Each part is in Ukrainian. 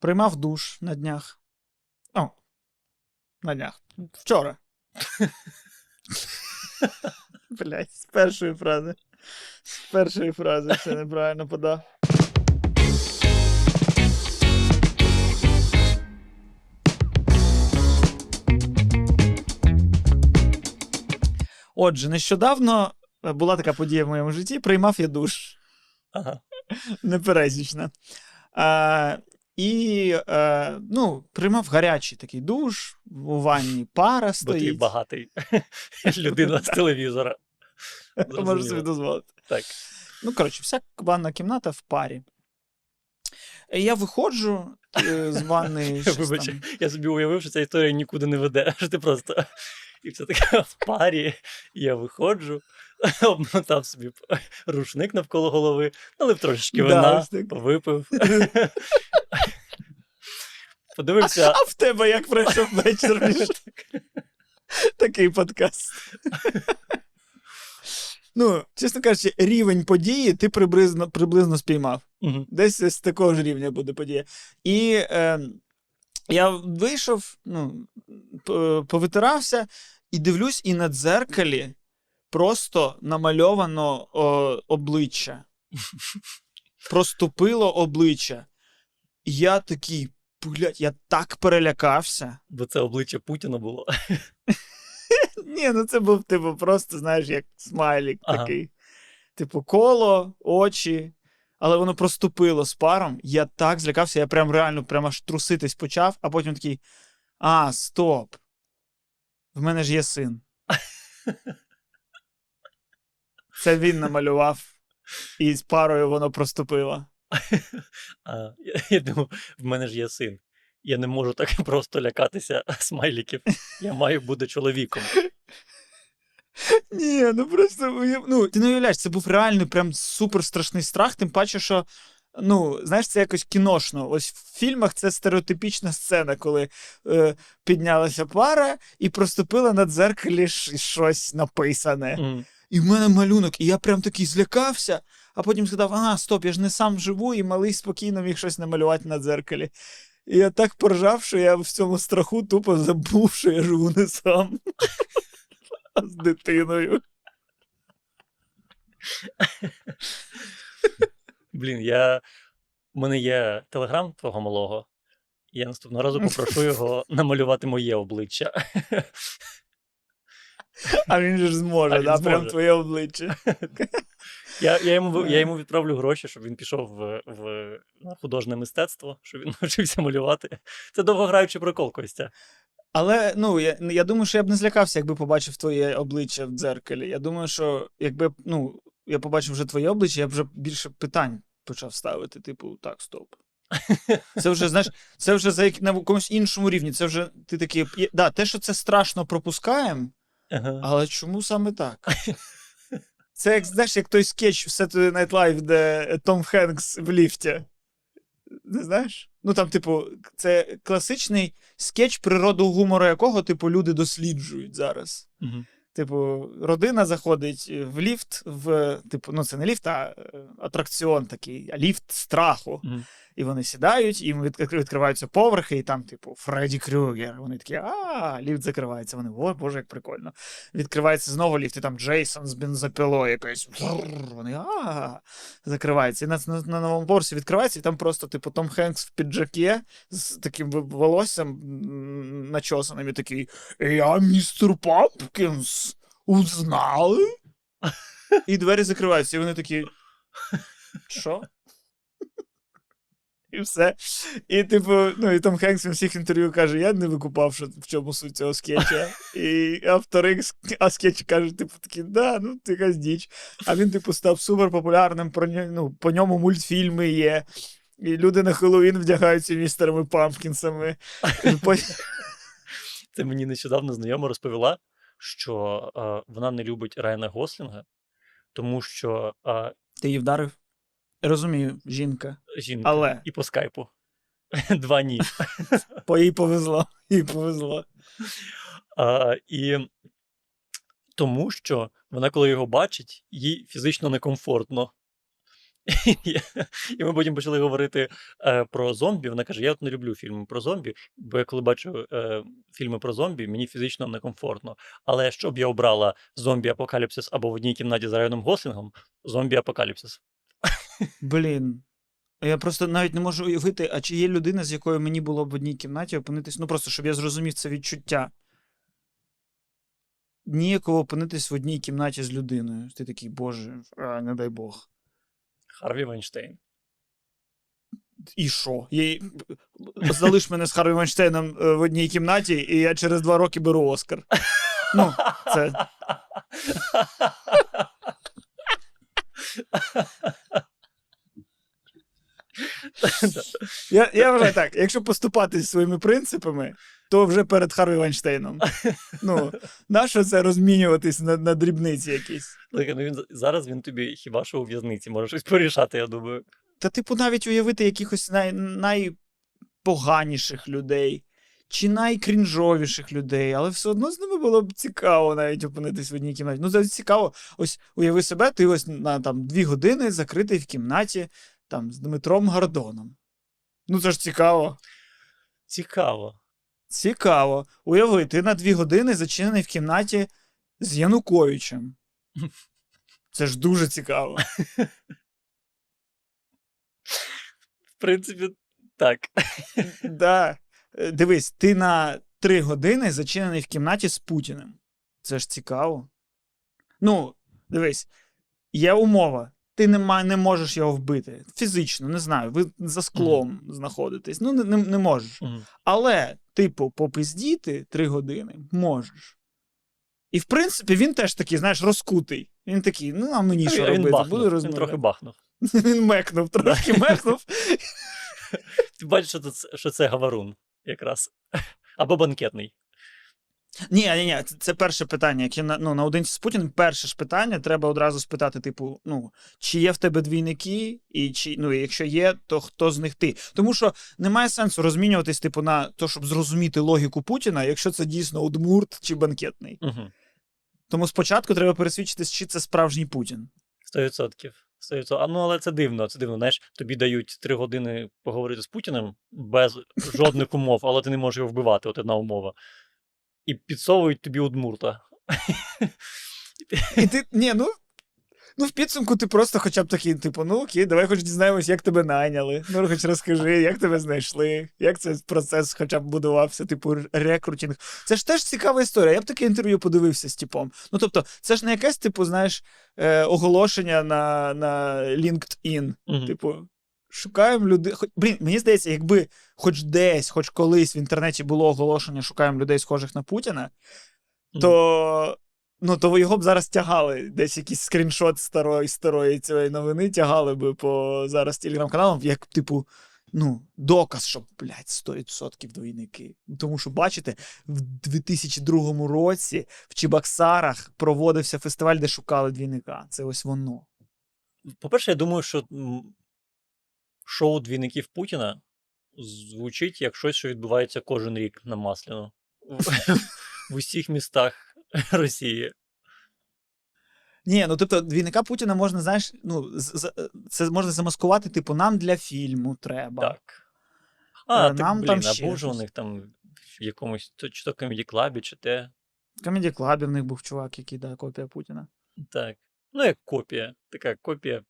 Приймав душ на днях. О, на днях. Вчора. Блять, з першої фрази. З першої фрази все неправильно подав. Отже, нещодавно е, була така подія в моєму житті, приймав я душ. Ага. Непересічна. А, і е, ну, приймав гарячий такий душ, у ванні пара Бо ти багатий людина з телевізора. Можу собі дозволити. Так. Ну, коротше, вся ванна кімната в парі. Я виходжу е, з ванни. щось Вибач, там. я собі уявив, що ця історія нікуди не веде. Що ти просто. І все таке в парі. і Я виходжу, обмотав собі рушник навколо голови, налив трошечки Да, вина, ось випив. Подивився. А в тебе як пройшов вечір? Такий подкаст. Ну, чесно кажучи, рівень події ти приблизно, приблизно спіймав. Мгм. Десь з такого ж рівня буде подія. І е, я вийшов, ну, повитирався і дивлюсь, і на дзеркалі просто намальовано о, обличчя. Проступило обличчя. Я такий, блядь, я так перелякався. Бо це обличчя Путіна було. Ні, ну це був, типу, просто, знаєш, як смайлік Ага. такий. Типу, коло, очі, але воно проступило з паром. Я так злякався, я прям реально прям аж труситись почав, а потім такий: а, стоп. В мене ж є син. Це він намалював, і з парою воно проступило. А, я, я думав, в мене ж є син. Я не можу так просто лякатися смайліків. Я маю бути чоловіком. Ні, ну просто уяв- ну, ти не уявляєш, це був реально прям супер страшний страх, тим паче, що. Ну, знаєш, це якось кіношно. Ось в фільмах це стереотипічна сцена, коли е, піднялася пара і проступила на дзеркалі щось написане. Мгм. І в мене малюнок, і я прям такий злякався, а потім сказав: а, стоп, я ж не сам живу, і малий спокійно міг щось намалювати на дзеркалі. І я так поржав, що я в цьому страху тупо забув, що я живу не сам. А з дитиною. Блін, я. У мене є телеграм твого малого. Я наступного разу попрошу його намалювати моє обличчя. А він же ж зможе, він да? прям твоє обличчя. Я, я, йому, я йому відправлю гроші, щоб він пішов в, в на художнє мистецтво, щоб він навчився малювати. Це довгограючий прикол, Костя. Але ну я, я думаю, що я б не злякався, якби побачив твоє обличчя в дзеркалі. Я думаю, що якби ну, я побачив вже твоє обличчя, я б вже більше питань почав ставити. Типу, так, стоп. Це вже, знаєш, це вже за як- на якомусь іншому рівні. Це вже ти такий. Да, те, що це страшно пропускаємо, Ага. але чому саме так? Це як знаєш, як той скетч в Saturday Night Live, де Том Хенкс в ліфті. Не знаєш? Ну там, типу, це класичний скетч, природу гумору якого, типу, люди досліджують зараз. Мгм. Типу, родина заходить в ліфт, в, типу, ну це не ліфт, а е, атракціон такий, а ліфт страху. Мгм. І вони сідають, їм відкриваються поверхи, і там, типу, Фредді Крюгер. Вони такі, а, ліфт закривається. Вони, о, боже, як прикольно. Відкривається знову ліфт, і там Джейсон з бензопилою якось. Вони, а, закривається. І на, на, на новому поверсі відкривається, і там просто, типу, Том Хенкс в піджакі з таким волоссям начосаним, і такий, я містер Пампкінс, узнали? І двері закриваються, і вони такі. Що? І все. І, типу, ну, і Том Хенкс в всіх інтерв'ю каже: я не викупав, що в чому суть цього скетча. І автори а скетчі кажуть, типу, такі, да, ну ти якась діч. А він, типу, став суперпопулярним, про ньо- ну, по ньому мультфільми є. І люди на Хеллоуін вдягаються містерами Пампкінсами. Це мені нещодавно знайома розповіла, що е, вона не любить Райана Гослінга, тому що е, Ти її вдарив? Розумію, жінка. жінка Але і по скайпу. Два ні. по їй повезло. Їй повезло. А, і тому що вона, коли його бачить, їй фізично некомфортно. І ми потім почали говорити е, про зомбі. Вона каже: Я от не люблю фільми про зомбі, бо я коли бачу е, фільми про зомбі, мені фізично некомфортно. Але щоб я обрала зомбі апокаліпсис або в одній кімнаті з Райаном Гослінгом, зомбі апокаліпсис. Блін. Я просто навіть не можу уявити, а чи є людина, з якою мені було б в одній кімнаті опинитись. Ну просто щоб я зрозумів це відчуття. Ніякого опинитись в одній кімнаті з людиною. Ти такий, боже, а, не дай Бог. Харві Вайнштейн. І що? Я... Залиш мене з Харві Вайнштейном е, в одній кімнаті, і я через два роки беру Оскар. Ну, це. Я, я вважаю так, якщо поступати своїми принципами, то вже перед Харві Вайнштейном. Ну, нащо це розмінюватись на, на дрібниці якісь? Ну він зараз він тобі хіба що у в'язниці може щось порішати, я думаю. Та, типу, навіть уявити якихось най, найпоганіших людей чи найкрінжовіших людей, але все одно з ними було б цікаво навіть опинитись в одній кімнаті. Ну, це цікаво. Ось уяви себе, ти ось на там дві години закритий в кімнаті там з Дмитром Гордоном. Ну, це ж цікаво. Цікаво. Цікаво. Уяви, ти на дві години зачинений в кімнаті з Януковичем. Це ж дуже цікаво. В принципі, так. Да. Е, Дивись, ти на три години зачинений в кімнаті з Путіним. Це ж цікаво. Ну, дивись, є умова. Ти не, не можеш його вбити. Фізично, не знаю. Ви за склом знаходитесь. Ну, не, не, не можеш. Мгм. Але, типу, попиздіти три години можеш. І в принципі, він теж такий, знаєш, розкутий. Він такий, ну а мені А що він, робити? бахнув, Буду він трохи бахнув. Він мекнув, трошки мекнув. Ти бачиш, що це гаварун якраз. Або банкетний. Ні, ні, ні, це, перше питання. Яке на, ну, наодинці з Путіним, перше ж питання, треба одразу спитати: типу, ну, чи є в тебе двійники, і чи, ну, якщо є, то хто з них ти? Тому що немає сенсу розмінюватись, типу, на те, щоб зрозуміти логіку Путіна, якщо це дійсно удмурт чи банкетний. Угу. Тому спочатку треба пересвідчитись, чи це справжній Путін. Сто відсотків. А ну але це дивно. Це дивно. Знаєш, тобі дають три години поговорити з Путіним без жодних умов, але ти не можеш його вбивати. От одна умова. І підсовують тобі удмурта. І ти, ні, ну. Ну, в підсумку ти просто хоча б такий, типу, ну окей, давай хоч дізнаємось, як тебе найняли. Ну, хоч розкажи, як тебе знайшли, як цей процес хоча б будувався, типу, рекрутінг. Це ж теж цікава історія. Я б таке інтерв'ю подивився з типом. Ну, тобто, це ж не якесь, типу, знаєш, е, оголошення на, на LinkedIn. Мгм. Типу, шукаємо людей. Хоч, блін, мені здається, якби хоч десь, хоч колись в інтернеті було оголошення, шукаємо людей, схожих на Путіна, то. Ну, то його б зараз тягали. Десь якийсь скріншот старої старої цієї новини тягали би по зараз телеграм-каналам, як, типу, ну, доказ, що, блядь, 100% двійники. Тому що, бачите, в 2002 році в Чебоксарах проводився фестиваль, де шукали двійника. Це ось воно. По-перше, я думаю, що шоу двійників Путіна звучить як щось, що відбувається кожен рік на Масляну. В- усіх містах Росії. Ні, ну тобто двійника Путіна можна, знаєш, ну, це можна замаскувати, типу, нам для фільму треба. Так. А, Е, так, блін, там або ж у них там в якомусь, чи то комеді клабі, чи те. В Comedy Club в них був чувак, який да, копія Путіна. Так. Ну, як копія. Така копія,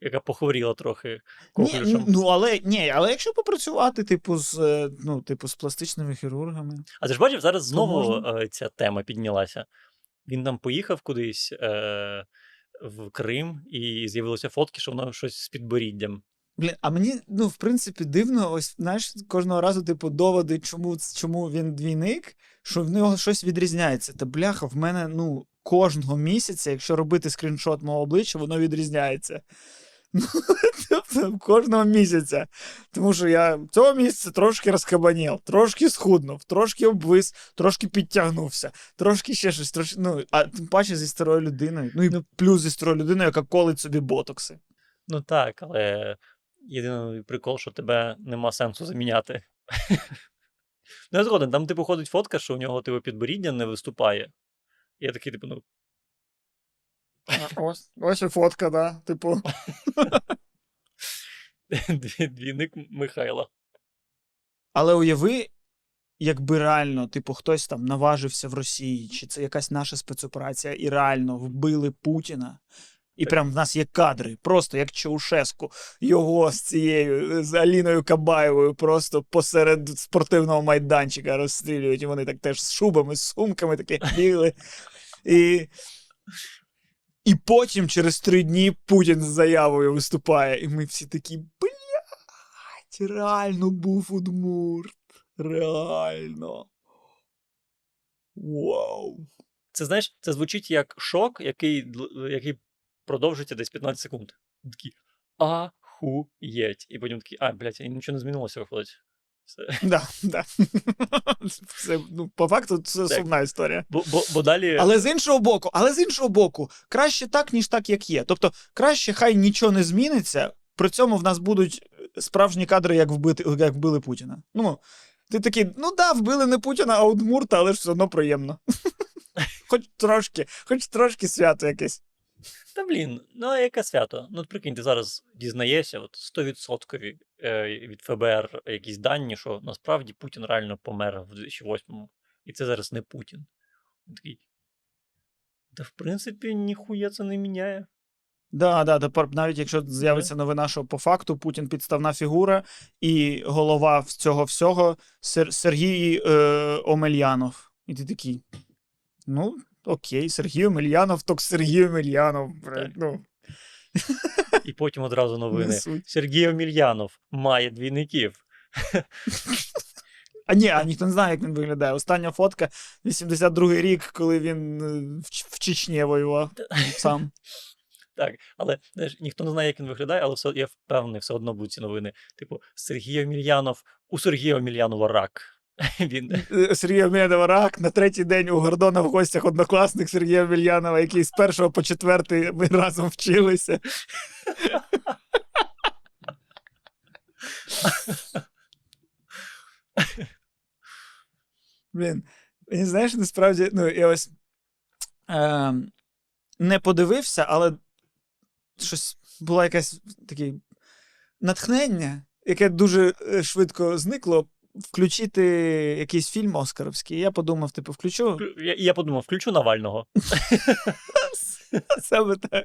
яка похворіла трохи Ні, ну, але, ні, але якщо попрацювати, типу, з, е, ну, типу, з пластичними хірургами. А ти ж бачив, зараз знову можна. е, ця тема піднялася. Він там поїхав кудись е, в Крим, і з'явилися фотки, що воно щось з підборіддям. Блін, а мені, ну, в принципі, дивно, ось, знаєш, кожного разу, типу, доводи, чому, чому він двійник, що в нього щось відрізняється. Та бляха, в мене, ну, кожного місяця, якщо робити скріншот мого обличчя, воно відрізняється. Ну, тобто, кожного місяця. Тому що я цього місяця трошки розкабанів, трошки схуднув, трошки обвис, трошки підтягнувся, трошки ще щось. Трошки, ну, а тим паче зі старою людиною. Ну і плюс зі старою людиною, яка колить собі ботокси. Ну так, але єдиний прикол, що тебе нема сенсу заміняти. Ну, я згоден, там, типу, ходить фотка, що у нього типу, підборіддя не виступає. Я такий, типу, ну. А, Ось, ось і фотка, да. Типу. Дві- Двійник Михайла. Але уяви, якби реально, типу, хтось там наважився в Росії, чи це якась наша спецоперація, і реально вбили Путіна. І прям в нас є кадри, просто як Чаушеску, його з цією з Аліною Кабаєвою просто посеред спортивного майданчика розстрілюють. І вони так теж з шубами, з сумками такі бігли. І, і потім через три дні Путін з заявою виступає. І ми всі такі, блядь, реально був Удмурт. Реально. Вау. Це знаєш, це звучить як шок, який, який продовжується десь 15 секунд. Такий ахуєть. І потім такий, а, блядь, нічого не змінилося, виходить. Все. Да, да. Це, ну, по факту, це Так. сумна історія. Бо, бо, бо далі. Але з іншого боку, але з іншого боку, краще так, ніж так, як є. Тобто, краще хай нічого не зміниться, при цьому в нас будуть справжні кадри, як вбити, як вбили Путіна. Ну, ти такий, ну да, вбили не Путіна, а Удмурта, але ж все одно приємно. Хоч трошки, хоч трошки свято якесь. Та блін, ну а яке свято? Ну, прикинь, ти зараз дізнаєшся, от 100% е, від ФБР якісь дані, що насправді Путін реально помер в 2008-му. І це зараз не Путін. Він такий. Та в принципі, ніхуя це не міняє. Да, да, тепер навіть якщо з'явиться новина, що по факту Путін підставна фігура, і голова цього всього Сер- Сергій е, Омельянов. І ти такий. Ну, окей, Сергій Омельянов, ток Сергій Омельянов. Так. Ну, І потім одразу новини. не суть. Сергій Омельянов має двійників. А ні, а ніхто не знає, як він виглядає. Остання фотка 82-й рік, коли він е, в, Чечні воював сам. Так, але знаєш, ніхто не знає, як він виглядає, але все, я впевнений, все одно будуть ці новини. Типу, Сергій Омельянов, у Сергія Омельянова рак. Він Е, Сергій Омельянова рак. На третій день у Гордона в гостях однокласник Сергія Омельянова, який з першого по четвертий ми разом вчилися. Блін, знаєш, насправді, ну, я ось е, не подивився, але щось було якесь таке натхнення, яке дуже е, швидко зникло. Включити якийсь фільм Оскаровський. Я подумав, типу, включу я, я подумав, включу Навального. Саме так.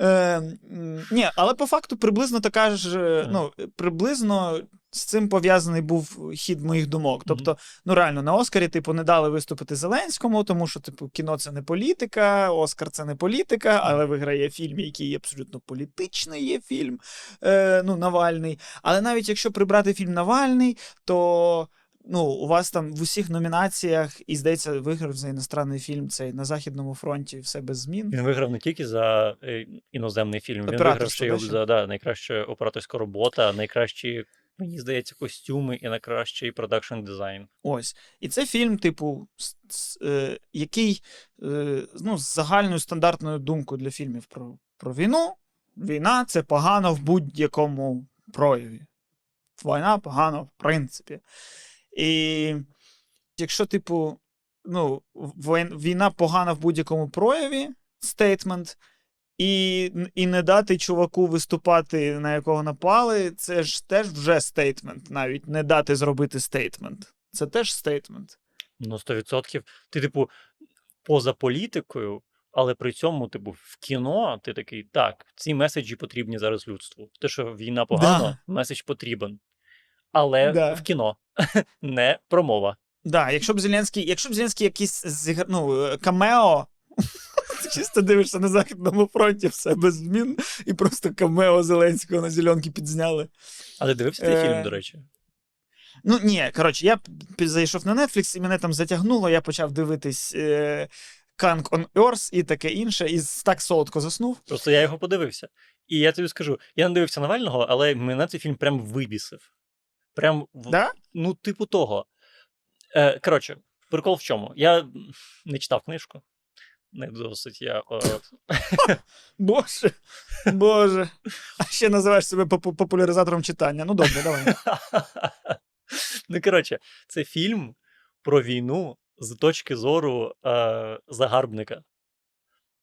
Е, ні, але по факту приблизно така ж, е, ну, приблизно з цим пов'язаний був хід моїх думок. Тобто, ну реально, на Оскарі, типу, не дали виступити Зеленському, тому що, типу, кіно це не політика, Оскар це не політика, але виграє фільм, який абсолютно політичний є фільм, е, ну, Навальний. Але навіть якщо прибрати фільм Навальний, то ну, у вас там в усіх номінаціях, і здається, виграв за іностранний фільм цей на Західному фронті все без змін. Він виграв не тільки за е, іноземний фільм, він виграв ще й за да, найкраща операторська робота, найкращі, мені здається, костюми і найкращий production design. Ось. І це фільм, типу, е, який е, ну, з загальною стандартною думкою для фільмів про, про війну. Війна це погано в будь-якому прояві. Війна погано, в принципі. І якщо, типу, ну, війна погана в будь-якому прояві, statement, і, і не дати чуваку виступати, на якого напали, це ж теж вже statement, навіть не дати зробити statement. Це теж statement. Ну, 100%. Ти, типу, поза політикою, але при цьому, типу, в кіно ти такий, так, ці меседжі потрібні зараз людству. Те, що війна погано, меседж потрібен. Але Да. в кіно, не промова. Да, якщо б Зеленський, якщо б Зеленський якийсь ну, е, камео. Ти чисто дивишся на Західному фронті, все без змін, і просто камео Зеленського на зеленки підзняли. Але дивився цей фільм, до речі. Ну, ні, коротше, я зайшов на Netflix, і мене там затягнуло, я почав дивитись е, Kang on Earth і таке інше, і так солодко заснув. Просто я його подивився. І я тобі скажу, я не дивився Навального, але мене цей фільм прям вибісив. Прям, в- Да? ну, типу того. Е, коротше, прикол в чому? Я не читав книжку. Не досить я. Боже, Боже. А ще називаєш себе популяризатором читання. Ну добре, давай. ну, коротше, це фільм про війну з точки зору е, загарбника.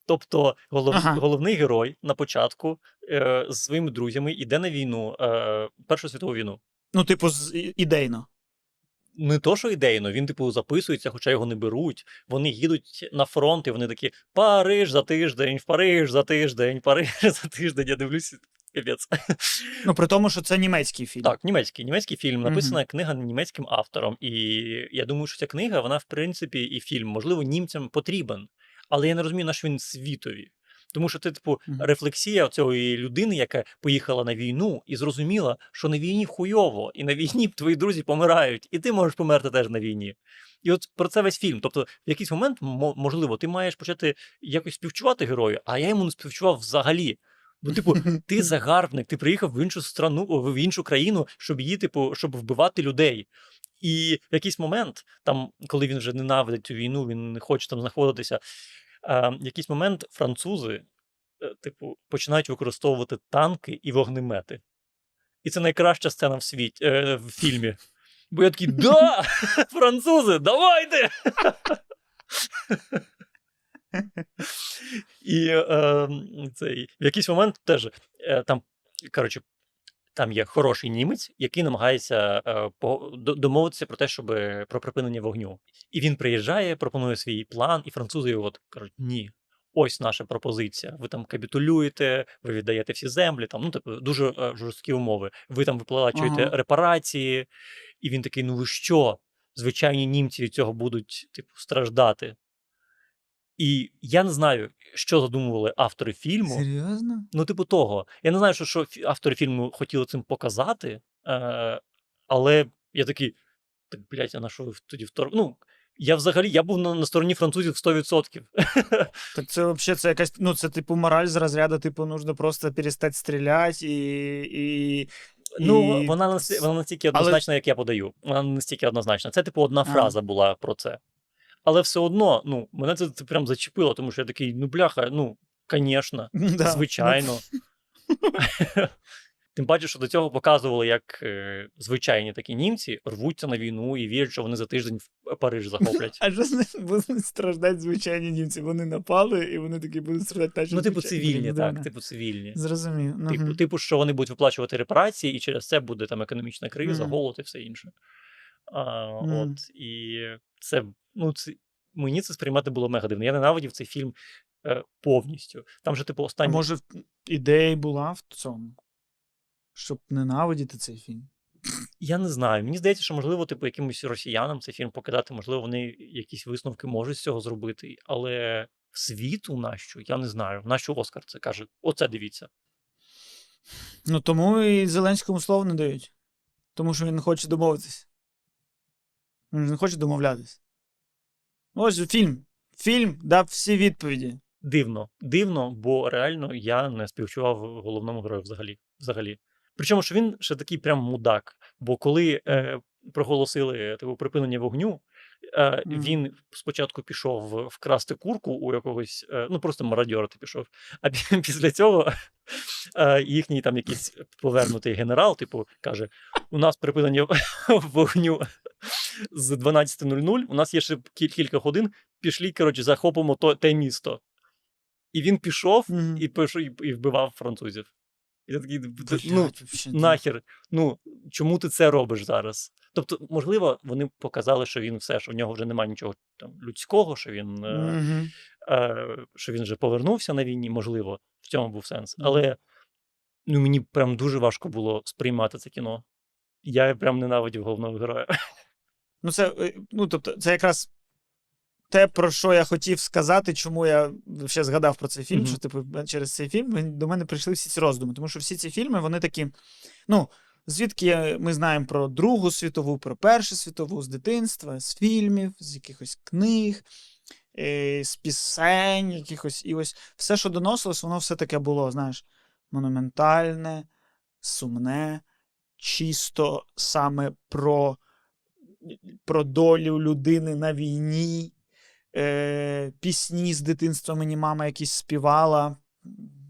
Тобто голов... Ага. головний герой на початку е, з своїми друзями йде на війну, е, Першу світову війну. Ну, типу, з- ідейно. Не то, що ідейно, він, типу, записується, хоча його не беруть. Вони їдуть на фронт, і вони такі: Париж за тиждень, в Париж за тиждень, Париж за тиждень. Я дивлюся, капець. Ну, при тому, що це німецький фільм. Так, німецький. Німецький фільм. Написана книга німецьким автором. І я думаю, що ця книга, вона, в принципі, і фільм, можливо, німцям потрібен. Але я не розумію, на що він світові. Тому що це, типу, рефлексія цієї людини, яка поїхала на війну і зрозуміла, що на війні хуйово, і на війні твої друзі помирають, і ти можеш померти теж на війні. І от про це весь фільм. Тобто, в якийсь момент, можливо, ти маєш почати якось співчувати герою, а я йому не співчував взагалі. Ну, типу, ти загарбник, ти приїхав в іншу страну, в іншу країну, щоб її, типу, щоб вбивати людей. І в якийсь момент, там, коли він вже ненавидить цю війну, він не хоче там знаходитися. В якийсь момент французи, е, типу, починають використовувати танки і вогнемети. І це найкраща сцена в світі е, в фільмі. Бо я такий, да! Французи, давайте! І е, цей, в якийсь момент теж е, там, коротше, там є хороший німець, який намагається е, по, домовитися про те, щоб про припинення вогню. І він приїжджає, пропонує свій план, і французи його от кажуть: ні. Ось наша пропозиція. Ви там капітулюєте, ви віддаєте всі землі, там, ну, типу, дуже е, жорсткі умови. Ви там виплачуєте Ага. репарації, і він такий: ну ви що? Звичайні німці від цього будуть, типу, страждати. І я не знаю, що задумували автори фільму. Серйозно? Ну, типу, того. Я не знаю, що, що автори фільму хотіли цим показати, е, але я такий, так, блядь, а на що ви тоді втор... Ну, я взагалі я був на, на стороні французів 100%. Так це взагалі це якась, ну, це типу мораль з розряду, типу, нужно просто перестати стріляти і. і... Ну, і... вона, насті- вона настільки Але- однозначна, як я подаю. Вона настільки однозначна. Це, типу, одна фраза була про це. Але все одно, ну, мене це, це прям зачепило, тому що я такий, ну, бляха, ну, звісно. Да. Звичайно. Тим паче, що до цього показували, як е, звичайні такі німці рвуться на війну і вірять, що вони за тиждень в Париж захоплять. А що будуть страждати звичайні німці? Вони напали, і вони такі будуть страждати наче Ну, типу, цивільні, Блін, так, типу, цивільні. Зрозумів. Типу, Мгм. типу, що вони будуть виплачувати репарації, і через це буде там економічна криза, Мгм. голод і все інше. А, Мгм. От, і це, ну, це, мені це сприймати було мега дивно. Я ненавидів цей фільм е, повністю. Там же, типу, А може, ідея була в цьому, щоб ненавидіти цей фільм. Я не знаю. Мені здається, що можливо, типу, якимось росіянам цей фільм покидати, можливо, вони якісь висновки можуть з цього зробити. Але світу нащо? Я не знаю. Нащо Оскар це каже? Оце дивіться. Ну тому і Зеленському слово не дають. Тому що він не хоче домовитись. Він ж не хоче домовлятись. Ось фільм. Фільм дав всі відповіді. Дивно, дивно, бо реально я не співчував головному герою взагалі. взагалі. Причому, що він ще такий прям мудак. Бо коли е, проголосили типу, припинення вогню, е, Мгм. він спочатку пішов вкрасти курку у якогось, е, ну просто мародьорити пішов. А після цього е, їхній там якийсь повернутий генерал, типу, каже: у нас припинення вогню з 12.00, у нас є ще кілька годин, пішлі, коротше, захопимо то, те місто. І він пішов і пішов і, і вбивав французів. І я такий, ну, нахер, ну чому ти це робиш зараз? Тобто, можливо, вони показали, що він все, що в нього вже немає нічого там людського, що він, Мгм. е, що він вже повернувся на війні, можливо, в цьому був сенс. Але ну, мені прям дуже важко було сприймати це кіно. Я прям ненавидів головного героя. Ну, це, е, ну, тобто, це якраз те, про що я хотів сказати, чому я ще згадав про цей фільм, Мгм. що типу, через цей фільм до мене прийшли всі ці роздуми. Тому що всі ці фільми, вони такі. Ну, звідки ми знаємо про Другу світову, про Першу світову з дитинства, з фільмів, з якихось книг, е, з пісень, якихось. І ось все, що доносилось, воно все таке було, знаєш, монументальне, сумне, чисто саме про про долю людини на війні, е, пісні з дитинства мені мама якісь співала.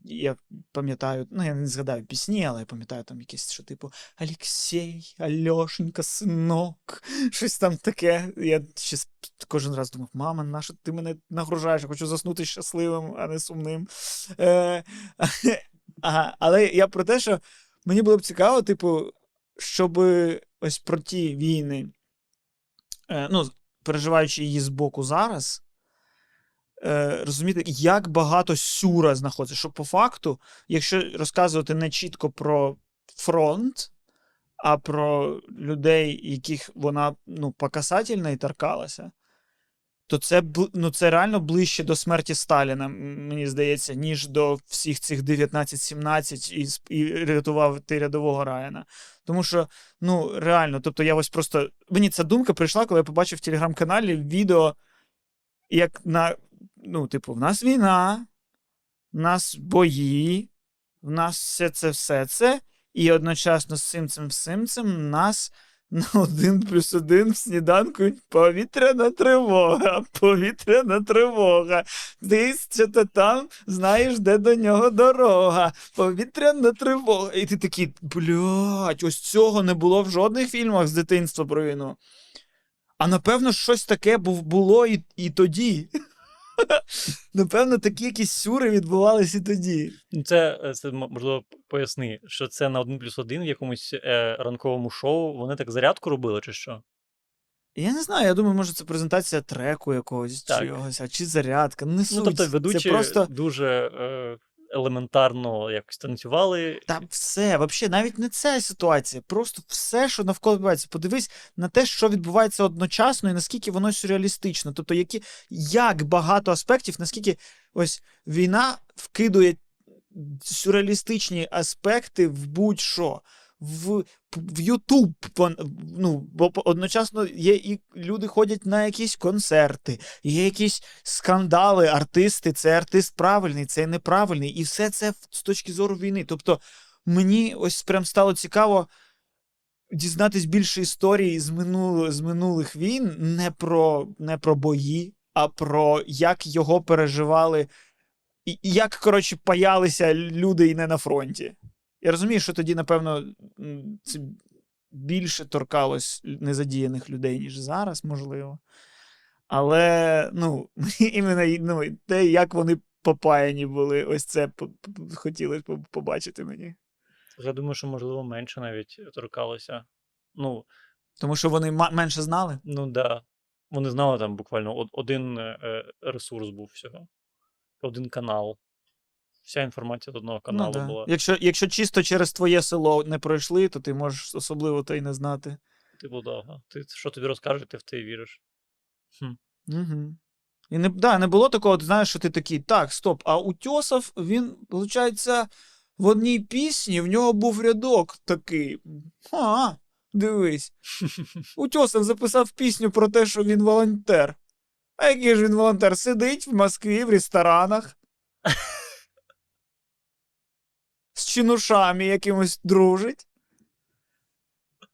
я пам'ятаю, ну я не згадаю пісні, але я пам'ятаю там якісь, що типу Алексей, Альошенька, синок, щось там таке. Я ще кожен раз думав, мама, на що ти мене нагружаєш? Я хочу заснути щасливим, а не сумним. Е, ага, але я про те, що мені було б цікаво, типу, щоб ось про ті війни, ну, переживаючи її з боку зараз, е, розуміти, як багато сюра знаходиться. Що по факту, якщо розказувати не чітко про фронт, а про людей, яких вона ну, покасательно і торкалася, то це, ну, це реально ближче до смерті Сталіна, мені здається, ніж до всіх цих 19-17 і, і рятував ти рядового Райана. Тому що, ну, реально, тобто я ось просто. Мені ця думка прийшла, коли я побачив в телеграм-каналі відео, як на. Ну, типу, в нас війна, в нас бої, в нас все це, все це, і одночасно з цим цим всім цим нас на один плюс один в сніданку повітряна тривога, повітряна тривога. Ти що-то там знаєш, де до нього дорога. Повітряна тривога. І ти такий, блядь, ось цього не було в жодних фільмах з дитинства про війну. А напевно, щось таке було і, і тоді. Напевно, такі якісь сюри відбувалися і тоді. Ну, Це, е, це можливо поясни, що це на 1 плюс 1 в якомусь е, ранковому шоу. Вони так зарядку робили, чи що? Я не знаю, я думаю, може, це презентація треку якогось, Так. чогось, а чи зарядка. Не суть. Ну, тобто, ведучі Це просто. дуже е, елементарно якось танцювали. Та все, взагалі, навіть не ця ситуація, просто все, що навколо відбувається. Подивись на те, що відбувається одночасно, і наскільки воно сюрреалістично. Тобто, які, як багато аспектів, наскільки ось війна вкидує сюрреалістичні аспекти в будь-що. В, в Ютуб, ну, бо одночасно є і люди ходять на якісь концерти, є якісь скандали, артисти, це артист правильний, це неправильний, і все це з точки зору війни. Тобто мені ось прям стало цікаво дізнатись більше історії з, минул, з минулих війн, не про, не про бої, а про як його переживали, і як, коротше, паялися люди і не на фронті. Я розумію, що тоді, напевно, це більше торкалось незадіяних людей, ніж зараз, можливо. Але, ну, іменно ну, те, як вони попаяні були, ось це хотілося б побачити мені. Я думаю, що можливо менше навіть торкалося. Ну, Тому що вони менше знали. ну да. Вони знали там буквально один е, е, ресурс був всього. Один канал. Вся інформація з одного каналу ну, да. була. Якщо, якщо чисто через твоє село не пройшли, то ти можеш особливо то й не знати. Типу, да. Ти що тобі розкажуть, ти в те віриш. Угу. І не, да, не було такого, ти знаєш, що ти такий, так, стоп, а Утьосов, він, виходить, в одній пісні в нього був рядок такий. А, дивись. Утьосов записав пісню про те, що він волонтер. А який ж він волонтер? Сидить в Москві в ресторанах. Чинушами якимось дружить.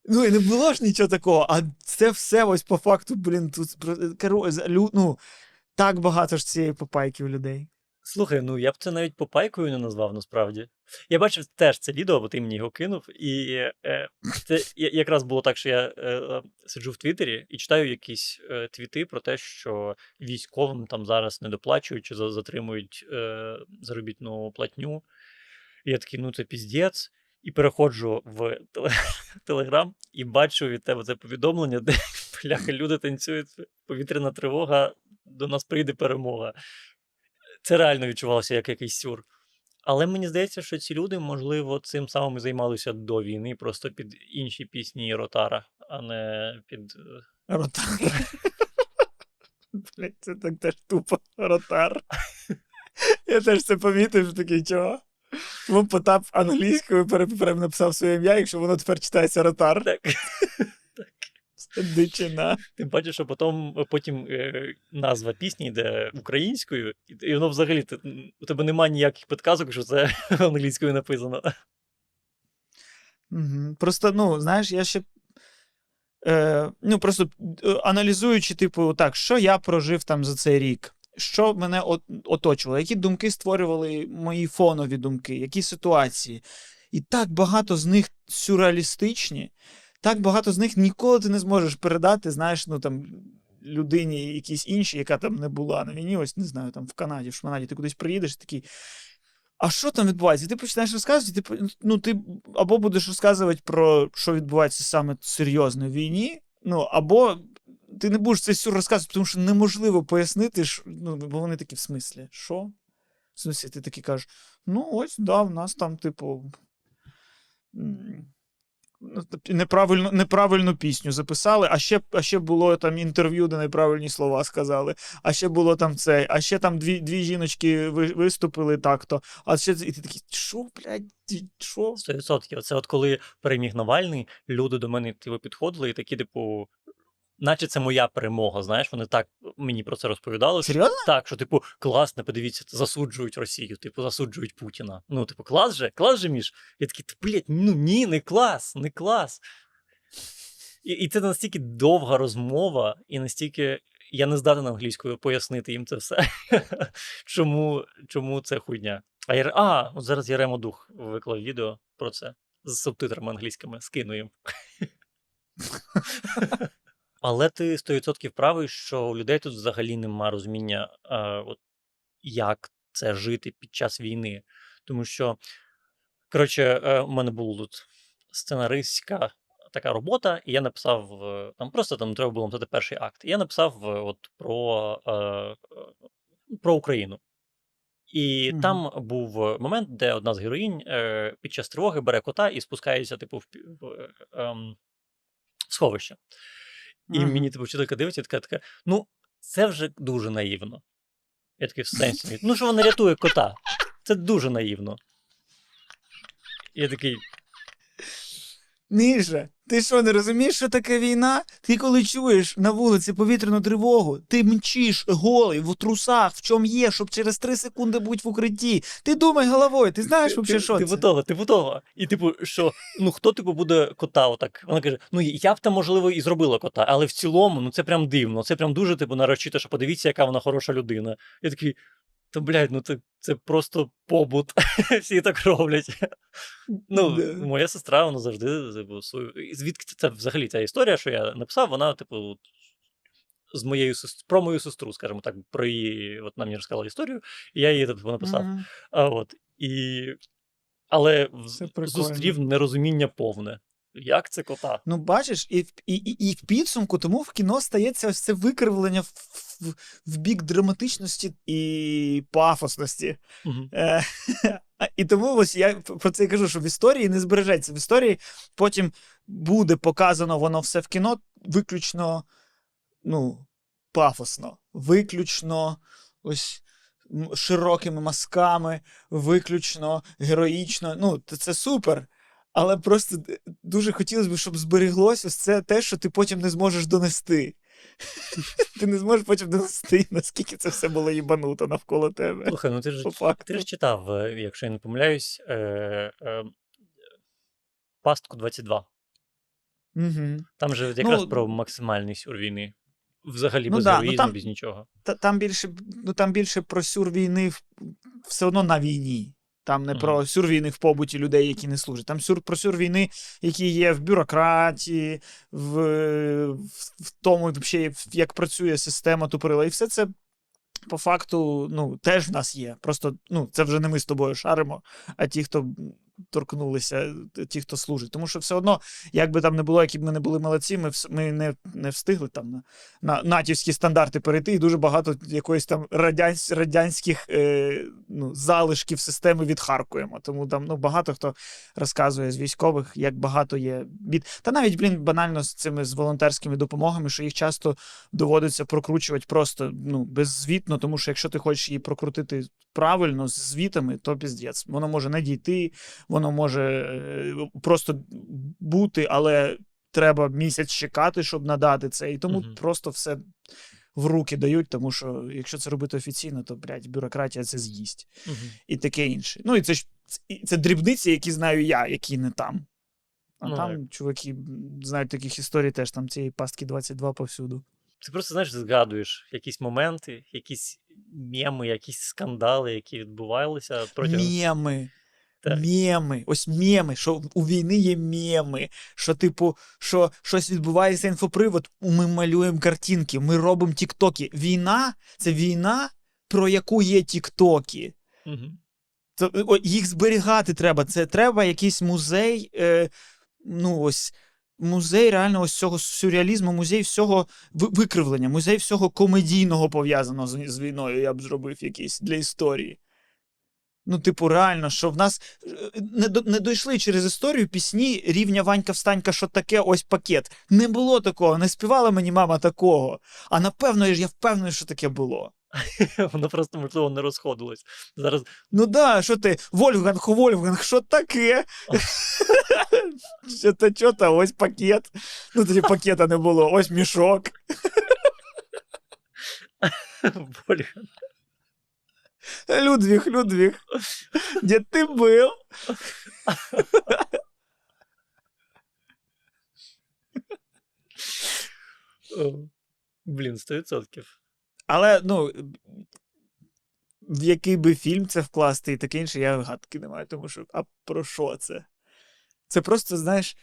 Ну, і не було ж нічого такого, а це все ось по факту, блін, тут ну, так багато ж цієї попайки у людей. Слухай, ну я б це навіть попайкою не назвав насправді. Я бачив теж це відео, бо ти мені його кинув, і е, це якраз було так, що я е, е, сиджу в Твіттері і читаю якісь е, твіти про те, що військовим там зараз не доплачують чи затримують е, заробітну платню. І я такий, ну це піздець. І переходжу в Телеграм і бачу від тебе це повідомлення, де бляха, люди танцюють, повітряна тривога, до нас прийде перемога. Це реально відчувалося як якийсь сюр. Але мені здається, що ці люди, можливо, цим самим і займалися до війни, просто під інші пісні Ротара, а не під. е, Ротар. Блять, це так теж тупо. Ротар. Я теж це помітив, такий чого. Чому Потап англійською пере- перенаписав своє ім'я, якщо воно тепер читається ротар. Так. Дичина. Тим паче, що потім, потім е, назва пісні йде українською, і, воно взагалі ти, у тебе немає ніяких підказок, що це англійською написано. Угу. Просто, ну, знаєш, я ще. Е, ну, просто е, аналізуючи, типу, так, що я прожив там за цей рік. Що мене от, оточувало, які думки створювали мої фонові думки, які ситуації. І так багато з них сюрреалістичні, так багато з них ніколи ти не зможеш передати, знаєш, ну там. Людині якійсь іншій, яка там не була на війні, ось не знаю, там в Канаді, в Шманаді, ти кудись приїдеш, такий. А що там відбувається? І ти починаєш розказувати, ти, ну, ти або будеш розказувати про що відбувається саме серйозно в війні, ну, або ти не будеш цей сюр розказувати, тому що неможливо пояснити, що, ну, бо вони такі в смислі, що? В смислі, ти такий кажеш, ну, ось, да, в нас там, типу. ну, Неправильну, неправильну пісню записали, а ще, а ще було там інтерв'ю, де неправильні слова сказали, а ще було там це, а ще там дві, дві жіночки виступили так-то, а ще і ти такий, що, блядь, що? 100%. Це от коли переміг Навальний, люди до мене типу, підходили і такі, типу, наче це моя перемога. Знаєш, вони так мені про це розповідали. Серйозно? Так, що, типу, класно, подивіться, засуджують Росію, типу, засуджують Путіна. Ну, типу, клас же, клас же між. Я такий, «Та, блядь, ну ні, не клас, не клас. І, і це настільки довга розмова, і настільки. Я не здатен англійською пояснити їм це все. чому, чому це хуйня? А, я, а, от зараз Яремо Дух виклав відео про це з субтитрами англійськими, скину їм. Але ти 100% правий, що у людей тут взагалі нема розуміння, е, от, як це жити під час війни. Тому що, коротше, е, у мене була тут сценаристська така робота, і я написав е, там просто там треба було написати перший акт. І я написав е, от, про, е, е, про Україну. І Мгм. там був момент, де одна з героїнь е, під час тривоги бере кота і спускається, типу, в, в, е, ем, в сховище. І Мгм. мені типу вчителька дивиться, така, така, ну, це вже дуже наївно. Я такий в сенсі. Ну, що вона рятує кота? Це дуже наївно. Я такий, Міша, ти що, не розумієш, що таке війна? Ти коли чуєш на вулиці повітряну тривогу, ти мчиш голий в трусах, в чому є, щоб через три секунди бути в укритті. Ти думай головою, ти знаєш ти, взагалі, що ти це? готова, ти готова. І типу, що ну хто типу буде кота? Отак? Вона каже: ну я б там, можливо, і зробила кота, але в цілому, ну це прям дивно. Це прям дуже типу нарочито, що подивіться, яка вона хороша людина. Я такий. Та блядь, ну це, це просто побут. Всі так роблять. Ну, моя сестра, вона завжди свою. Звідки це, взагалі ця історія, що я написав, вона, типу, з моєю про мою сестру, скажімо так, про її, от вона мені розказала історію, і я її типу, написав. Мгм. А, от, і... Але зустрів нерозуміння повне. Як це кота? Ну, бачиш, і, і, і, і в підсумку тому в кіно стається ось це викривлення в, в, в бік драматичності і пафосності. Е, І тому ось я про це і кажу, що в історії не збережеться. В історії потім буде показано воно все в кіно виключно ну, пафосно, виключно ось широкими мазками, виключно героїчно. Ну, це супер. Але просто дуже хотілося б, щоб зберіглося ось це те, що ти потім не зможеш донести. Ти не зможеш потім донести, наскільки це все було їбануто навколо тебе. Слухай, ну ти ж, ти ж читав, е, якщо я не помиляюсь, е, е, пастку 22. Угу. Там же якраз Ну, про максимальний сюр війни. Взагалі ну без да, ну героїзму, там- без нічого. Та, там більше, ну там більше про сюр війни все одно на війні. Там не про сюр війни в побуті людей, які не служать. Там сюр про сюр війни, які є в бюрократії, в, в, в тому, взагалі, як працює система тупорила. І все це по факту ну, теж в нас є. Просто ну, це вже не ми з тобою шаримо, а ті, хто торкнулися, ті, хто служить. Тому що все одно, як би там не було, які б ми не були молодці, ми, ми не, не встигли там на, на натівські стандарти перейти, і дуже багато якоїсь там радянсь, радянських е, ну, залишків системи відхаркуємо. Тому там ну, багато хто розказує з військових, як багато є бід. Та навіть, блін, банально з цими з волонтерськими допомогами, що їх часто доводиться прокручувати просто ну, беззвітно, тому що якщо ти хочеш її прокрутити правильно з звітами, то піздець. Воно може не дійти, воно може е, просто бути, але треба місяць чекати, щоб надати це. І тому Мгм. просто все в руки дають, тому що якщо це робити офіційно, то блядь, бюрократія це з'їсть Мгм. і таке інше. Ну і це ж це дрібниці, які знаю я, які не там. А Ну, там чуваки знають таких історій теж там цієї пастки 22 повсюду. Ти просто знаєш, згадуєш якісь моменти, якісь меми, якісь скандали, які відбувалися протягом. Меми. Так. Меми, ось меми, що у війни є меми, що, типу, що щось відбувається інфопривод, ми малюємо картинки, ми робимо тіктоки. Війна це війна, про яку є тіктоки. Це, їх зберігати треба. Це треба якийсь музей. Е, ну, ось музей реально ось цього сюрреалізму, музей всього викривлення, музей всього комедійного пов'язаного з, з війною. Я б зробив якийсь для історії. Ну, типу, реально, що в нас е, не, не дійшли через історію пісні рівня Ванька встанька, що таке ось пакет. Не було такого, не співала мені мама такого. А напевно, я впевнений, що таке було. Воно просто, можливо, не розходилось. Зараз Ну да, що ти, Вольфганг, Вольфганг, що таке? Що то, що то, ось пакет. Ну тоді пакета не було, ось мішок. Вольга. Людвіг, Людвіг, де ти був? О, Блін, 100%. Але, ну, в який би фільм це вкласти і таке інше, я гадки не маю, тому що, а про що це? Це просто, знаєш,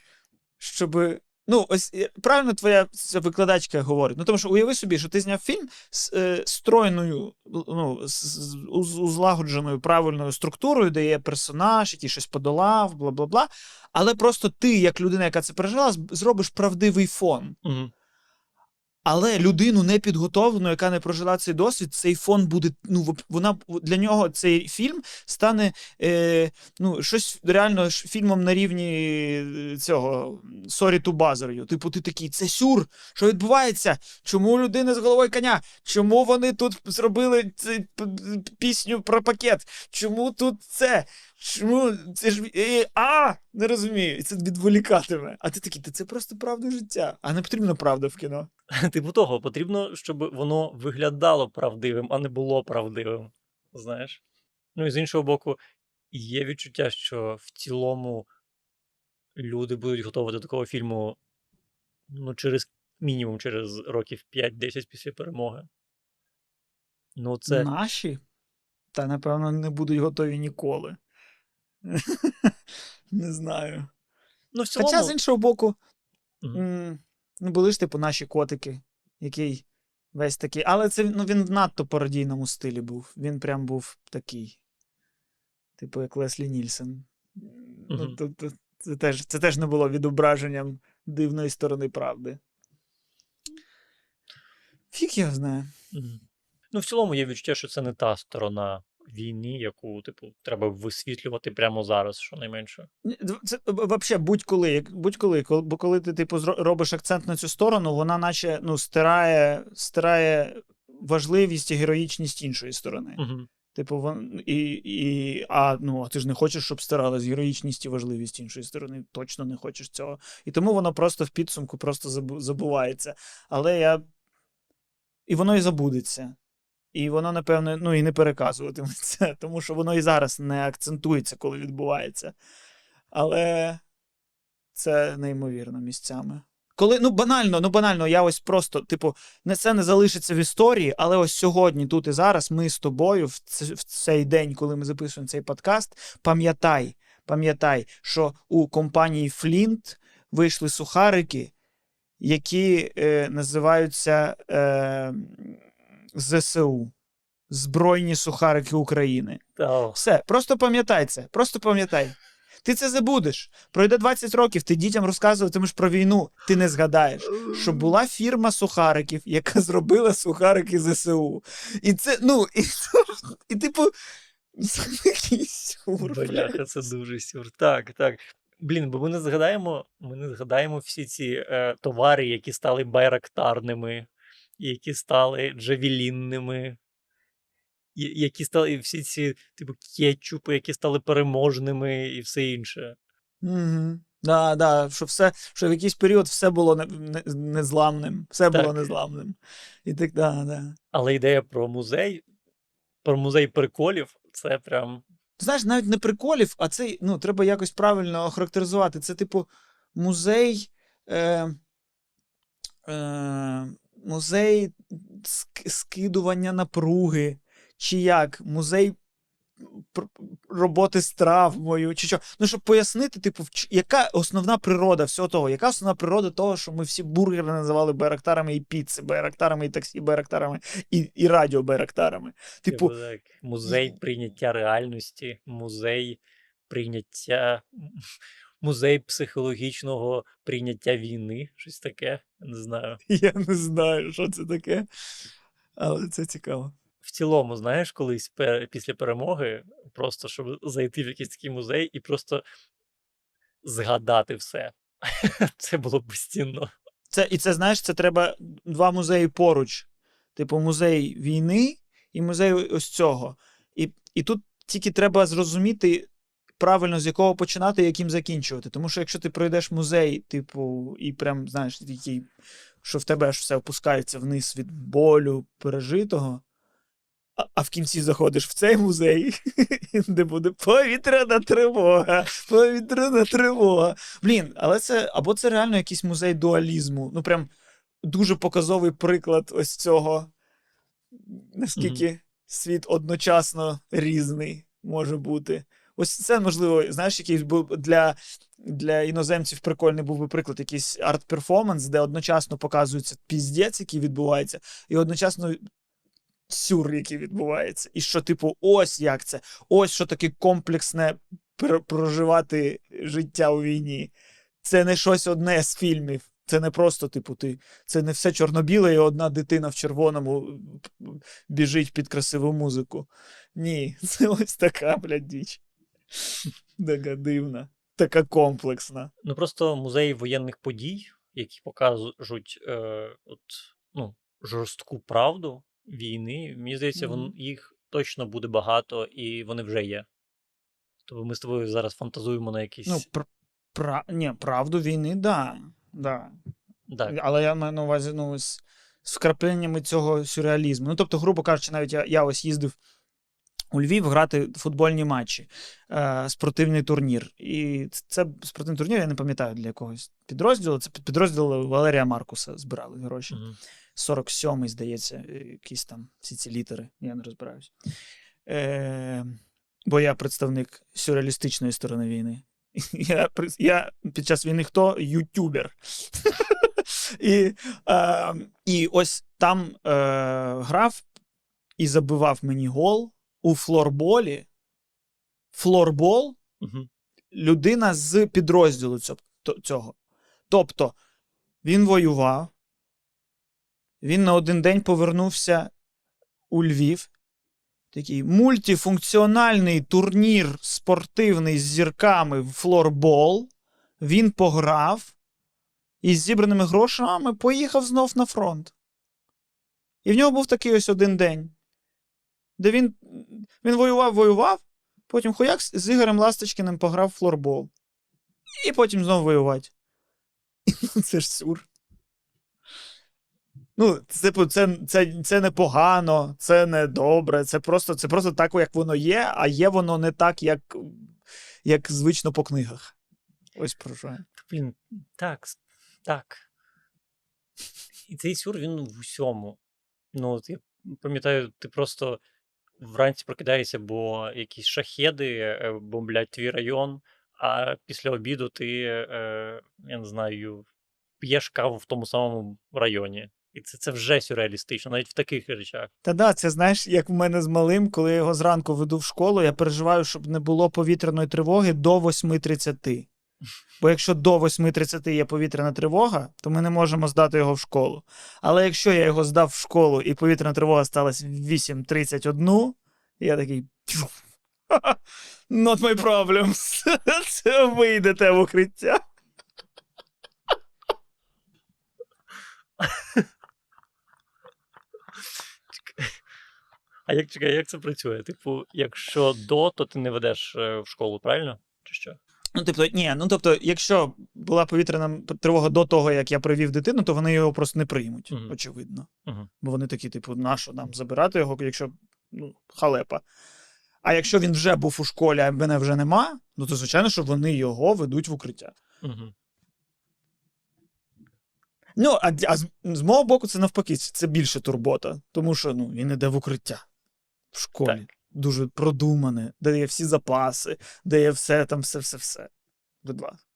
щоб. Ну, ось е, правильно твоя викладачка говорить. Ну, тому що уяви собі, що ти зняв фільм з е, стройною, ну, з, узлагодженою правильною структурою, де є персонаж, який щось подолав, бла бла бла. Але просто ти, як людина, яка це пережила, зробиш правдивий фон. Мгм. Але людину непідготовлену, яка не прожила цей досвід, цей фон буде. Ну, вона для нього цей фільм стане е, ну, щось реально фільмом на рівні е, цього Sorry to bother. Типу, ти такий, це сюр. Що відбувається? Чому у людини з головою коня? Чому вони тут зробили п- пісню про пакет? Чому тут це? Чому це ж е, а не розумію, і це відволікатиме. А ти такий, та це просто правда життя, а не потрібна правда в кіно. Типу того, потрібно, щоб воно виглядало правдивим, а не було правдивим. Знаєш? Ну і з іншого боку, є відчуття, що в цілому люди будуть готові до такого фільму ну, через мінімум через років 5-10 після перемоги. Ну, це. Наші? Та, напевно, не будуть готові ніколи. Не знаю. Ну, в цілому... Хоча, з іншого боку, Мгм. м, ну, були ж типу наші котики, який весь такий. Але це ну, він в надто пародійному стилі був. Він прям був такий. Типу, як Леслі Нільсен. Ну, тобто, це, теж, це теж не було відображенням дивної сторони правди. Фіг я знаю. Мгм. Ну, в цілому є відчуття, що це не та сторона війни, яку, типу, треба висвітлювати прямо зараз, щонайменше. Це взагалі будь-коли, будь-коли, коли- бо коли ти типу робиш акцент на цю сторону, вона наче ну, стирає, стирає важливість і героїчність іншої сторони. Угу. Типу, вон, і, і, а, ну, а ти ж не хочеш, щоб стиралась героїчність і важливість іншої сторони. Точно не хочеш цього. І тому воно просто в підсумку просто забувається. Але я. І воно і забудеться. І воно, напевно, ну і не переказуватиметься, тому що воно і зараз не акцентується, коли відбувається. Але це неймовірно місцями. Коли, ну банально, ну банально, я ось просто, типу, не це не залишиться в історії, але ось сьогодні, тут і зараз, ми з тобою, в, ц- в цей день, коли ми записуємо цей подкаст, пам'ятай, пам'ятай, що у компанії Flint вийшли сухарики, які е, називаються е, ЗСУ. Збройні сухарики України. Та, Все, просто пам'ятай це, просто пам'ятай. Ти це забудеш. Пройде 20 років, ти дітям розказуватимеш про війну, ти не згадаєш, що була фірма сухариків, яка зробила сухарики ЗСУ. І це, ну, і, і типу, це такий сюр, Бляха, це дуже сюр. Так, так. Блін, бо ми не згадаємо, ми не згадаємо всі ці е, товари, які стали байрактарними, які стали джавелінними, які стали всі ці, типу, кетчупи, які стали переможними і все інше. Угу. Да, да, що все, що в якийсь період все було не, не, незламним. Все було незламним. І так, да, да. Але ідея про музей, про музей приколів, це прям. Ти знаєш, навіть не приколів, а це ну, треба якось правильно охарактеризувати. Це, типу, музей. Е, е, музей ск- скидування напруги, чи як? Музей роботи з травмою, чи що. Ну, щоб пояснити, типу, яка основна природа всього того, яка основна природа того, що ми всі бургери називали байрактарами і піци, байрактарами і таксі, байрактарами і, і радіо байрактарами. Типу, Типу, музей прийняття реальності, музей прийняття, музей психологічного прийняття війни, щось таке. Не знаю. я не знаю, що це таке, але це цікаво. В цілому, знаєш, колись пе- після перемоги, просто щоб зайти в якийсь такий музей і просто згадати все. Це було б безцінно. Це, і це, знаєш, це треба два музеї поруч. Типу, музей війни і музей ось цього. І, і тут тільки треба зрозуміти правильно, з якого починати і яким закінчувати. Тому що якщо ти пройдеш музей, типу, і прям, знаєш, такий, що в тебе аж все опускається вниз від болю пережитого. А, а в кінці заходиш в цей музей, де буде повітряна тривога, повітряна тривога. Блін, але це або це реально якийсь музей дуалізму. Ну, прям дуже показовий приклад ось цього, наскільки світ одночасно різний може бути. Ось це, можливо, знаєш, якийсь був для, для іноземців прикольний був би приклад, якийсь арт-перформанс, де одночасно показується піздець, який відбувається, і одночасно сюр, який відбувається. І що, типу, ось як це, ось що таке комплексне пр- проживати життя у війні. Це не щось одне з фільмів. Це не просто, типу, ти. Це не все чорно-біле, і одна дитина в червоному біжить під красиву музику. Ні, це ось така, блядь, діч. Така дивна, така комплексна. Ну просто музей воєнних подій, які покажуть е, от, ну, жорстку правду війни, мені здається, вон, їх точно буде багато, і вони вже є. Тобто ми з тобою зараз фантазуємо на якісь. Ну, пр- пра... Ні, правду війни, да. да. так. Але я маю на увазі ну, з вкрапленнями цього сюрреалізму. Ну, тобто, грубо кажучи, навіть я, я ось їздив у Львів грати футбольні матчі, е, спортивний турнір. І це спортивний турнір, я не пам'ятаю для якогось підрозділу. Це підрозділ Валерія Маркуса збирали гроші. Мгм. 47-й, здається, якісь там всі ці літери, я не розбираюсь. Е, бо я представник сюрреалістичної сторони війни. Я, я під час війни хто? Ютубер. і, е, і ось там е, грав і забивав мені гол у флорболі. Флорбол Мгм. людина з підрозділу цього. Тобто він воював, він на один день повернувся у Львів. Такий мультифункціональний турнір спортивний з зірками в флорбол. Він пограв і з зібраними грошами поїхав знов на фронт. І в нього був такий ось один день, де він, він воював, воював, потім хуяк з Ігорем Ласточкіним пограв в флорбол. І потім знов воювати. Це ж сюр. Ну, це, типу, це, це, це не погано, це не добре, це просто, це просто так, як воно є, а є воно не так, як, як звично по книгах. Ось про що. Блін, так, так. І цей сюр, він в усьому. Ну, от я пам'ятаю, ти просто вранці прокидаєшся, бо якісь шахеди е, бомблять твій район, а після обіду ти, е, я не знаю, п'єш каву в тому самому районі. І це, це вже сюрреалістично, навіть в таких речах. Та да, це знаєш, як в мене з малим, коли я його зранку веду в школу, я переживаю, щоб не було повітряної тривоги до 8.30. Бо якщо до 8.30 є повітряна тривога, то ми не можемо здати його в школу. Але якщо я його здав в школу і повітряна тривога сталася в 8.31, я такий. Not my problems. Це ви в укриття. А як чекай, як це працює? Типу, якщо до, то ти не ведеш е, в школу, правильно? Чи що? Ну, тобто, ні, ну тобто, якщо була повітряна тривога до того, як я привів дитину, то вони його просто не приймуть, Мгм. очевидно. Мгм. Бо вони такі, типу, нащо нам забирати його, якщо ну, халепа. А якщо він вже був у школі, а мене вже нема, ну то звичайно, що вони його ведуть в укриття. Угу. Ну, а, а з, з мого боку, це навпаки, це більше турбота, тому що ну, він іде в укриття в школі. Так. Дуже продумане, де є всі запаси, де є все там, все, все, все. Будь ласка.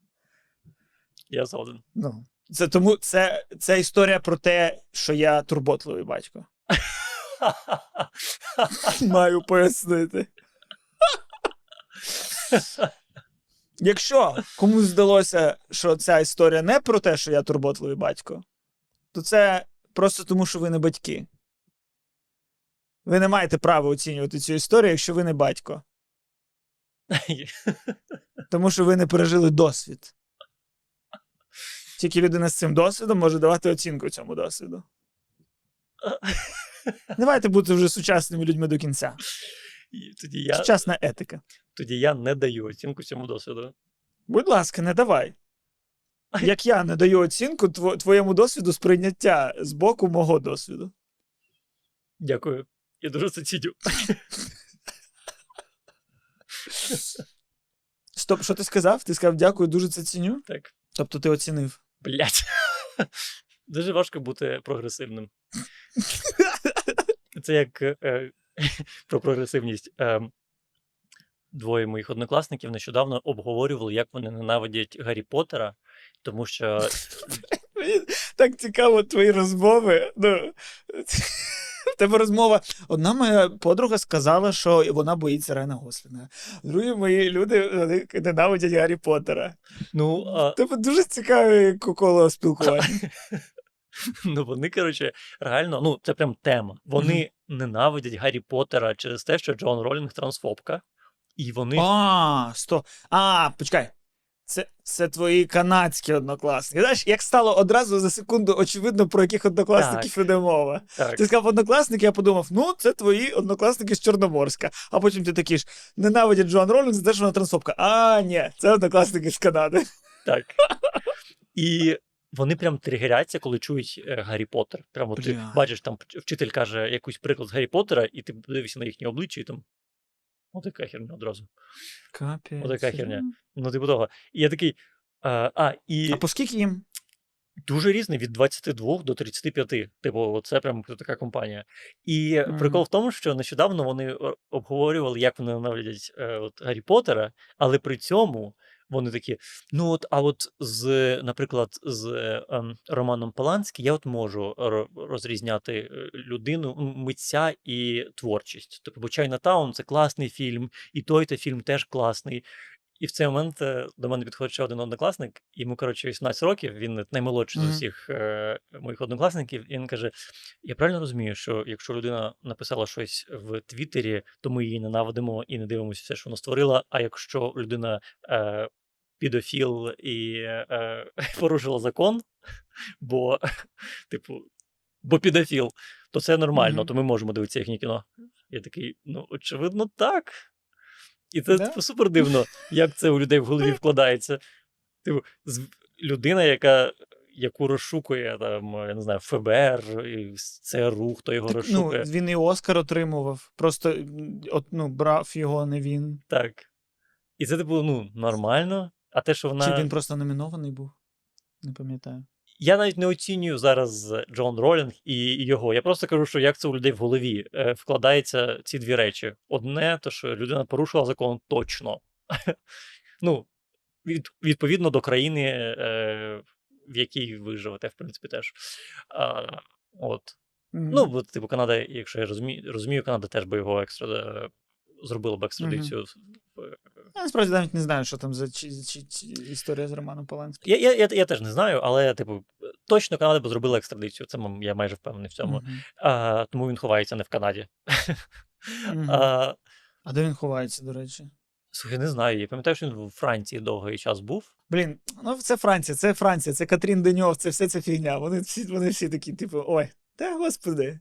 Я згоден. Ну, це тому це, це історія про те, що я турботливий батько. Маю пояснити. Якщо комусь здалося, що ця історія не про те, що я турботливий батько, то це просто тому, що ви не батьки. Ви не маєте права оцінювати цю історію, якщо ви не батько. Тому що ви не пережили досвід. Тільки людина з цим досвідом може давати оцінку цьому досвіду. Давайте бути вже сучасними людьми до кінця. Тоді я, Сучасна етика. тоді я не даю оцінку цьому досвіду. Будь ласка, не давай. Як я не даю оцінку твоєму досвіду сприйняття з боку мого досвіду. Дякую. Я дуже це ціню. Стоп, що ти сказав? Ти сказав дякую, дуже це ціню. Так. Тобто ти оцінив. Блять. Дуже важко бути прогресивним. Це як е, про прогресивність. Е, двоє моїх однокласників нещодавно обговорювали, як вони ненавидять Гаррі Поттера, тому що Мені так цікаво твої розмови. Ну, тебе розмова. Одна моя подруга сказала, що вона боїться Рена Гослінга. Другі мої люди вони ненавидять Гаррі Поттера. ну, а, Тебе дуже цікаве коло спілкування. ну вони, коротше, реально, ну, це прям тема. Вони ненавидять Гаррі Поттера через те, що Джон Ролінг трансфобка. І вони. А, сто. А, почекай. Це, це твої канадські однокласники. Знаєш, як стало одразу за секунду очевидно, про яких однокласників іде мова. Так, Ти сказав однокласники, я подумав, ну, це твої однокласники з Чорноморська. А потім ти такий ж ненавидять Джоан Ролінг за те, що вона трансфобка. А, ні, це однокласники з Канади. так. І вони прям тригеряться, коли чують е, Гаррі Поттер. Прямо ти бачиш, там вчитель каже якийсь приклад з Гаррі Поттера, і ти дивишся на їхні обличчя, і там. О, така херня одразу. Капець. Отака херня. Ну, типу того. І я такий. А, а і А по скільки їм? дуже різний від 22 до 35. Типу, це прям така компанія. І Мгм. прикол в тому, що нещодавно вони обговорювали, як вони навлять, е, от, Гаррі Поттера, але при цьому вони такі: ну от, а от з, наприклад, з е, ем, Романом Поланським я от можу ро- розрізняти е, людину, митця і творчість. Тобто, бо Чайнатаун це класний фільм, і той та фільм теж класний. І в цей момент е, до мене підходить ще один однокласник, йому, коротше, 18 років, він наймолодший з усіх е, моїх однокласників, і він каже: Я правильно розумію, що якщо людина написала щось в Твіттері, то ми її ненавидимо і не дивимося все, що вона створила. А якщо людина е, підофіл і е, порушила закон, бо, типу, бо підофіл, то це нормально, Мгм. то ми можемо дивитися їхнє кіно. Я такий, ну, очевидно, так. І це Да. типу, супер дивно, як це у людей в голові вкладається. Типу, людина, яка. Яку розшукує там, я не знаю, ФБР, і ЦРУ, хто його Так, ну, він і Оскар отримував. Просто от, ну, брав його не він. Так. І це, типу, ну, нормально. А те, що вона. Чи він просто номінований був? Не пам'ятаю. Я навіть не оцінюю зараз Джон Ролінг і його. Я просто кажу, що як це у людей в голові е, вкладаються ці дві речі. Одне, то що людина порушила закон точно. ну, від, відповідно до країни, е, в якій ви живете, в принципі, теж. А, от. Мгм. Ну, бо, типу, Канада, якщо я розумію, розумію, Канада теж би його екстра зробила б екстрадицію. в- Я насправді навіть не знаю, що там за чи, чи, чи історія з Романом Поланським. Я, я, я, я теж не знаю, але, типу, точно Канада б зробила екстрадицію. Це я майже впевнений в цьому. Мгм. А, тому він ховається не в Канаді. Мгм. А, А де він ховається, до речі? слухай, не знаю. Я пам'ятаю, що він у Франції довгий час був. Блін, ну це Франція, це Франція, це Катрін Деньов, це все ця фігня. Вони всі, вони всі такі, типу, ой, та господи.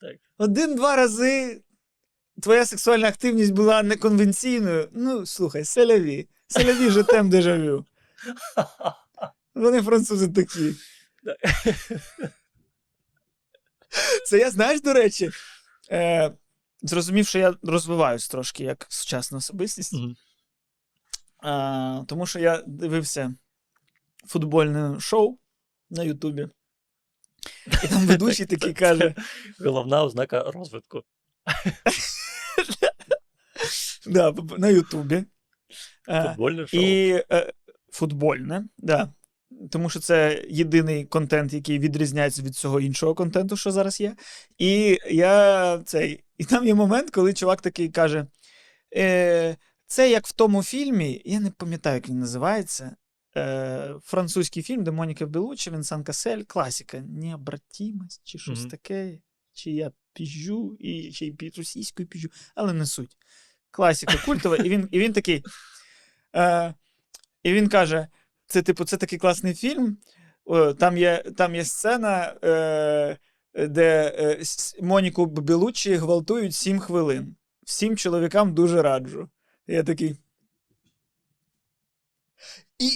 Так. Один-два рази твоя сексуальна активність була неконвенційною. Ну, слухай, селяві. Селяві же тем дежавю. Вони французи такі. Це я, знаєш, до речі, е, зрозумів, що я розвиваюсь трошки як сучасна особистість. Мгм. А, тому що я дивився футбольне шоу на Ютубі. І там ведучий такий каже: Головна ознака розвитку. Да, на Ютубі. Футбольне шоу. І е, футбольне, да. Тому що це єдиний контент, який відрізняється від всього іншого контенту, що зараз є. І я цей. І там є момент, коли чувак такий каже: е, це як в тому фільмі, я не пам'ятаю, як він називається. Е, французький фільм, де Моніка Белуччі, Вінсан Касель, класика. Необратимость, чи щось Мгм. таке. Чи я піжджу, і ще й російською піжджу, але не суть. Класика культова, і він, і він такий. Е, і він каже: це, типу, це такий класний фільм. Там є, там є сцена, е, де е, Моніку Белуччі гвалтують 7 хвилин. Всім чоловікам дуже раджу. Я такий. І,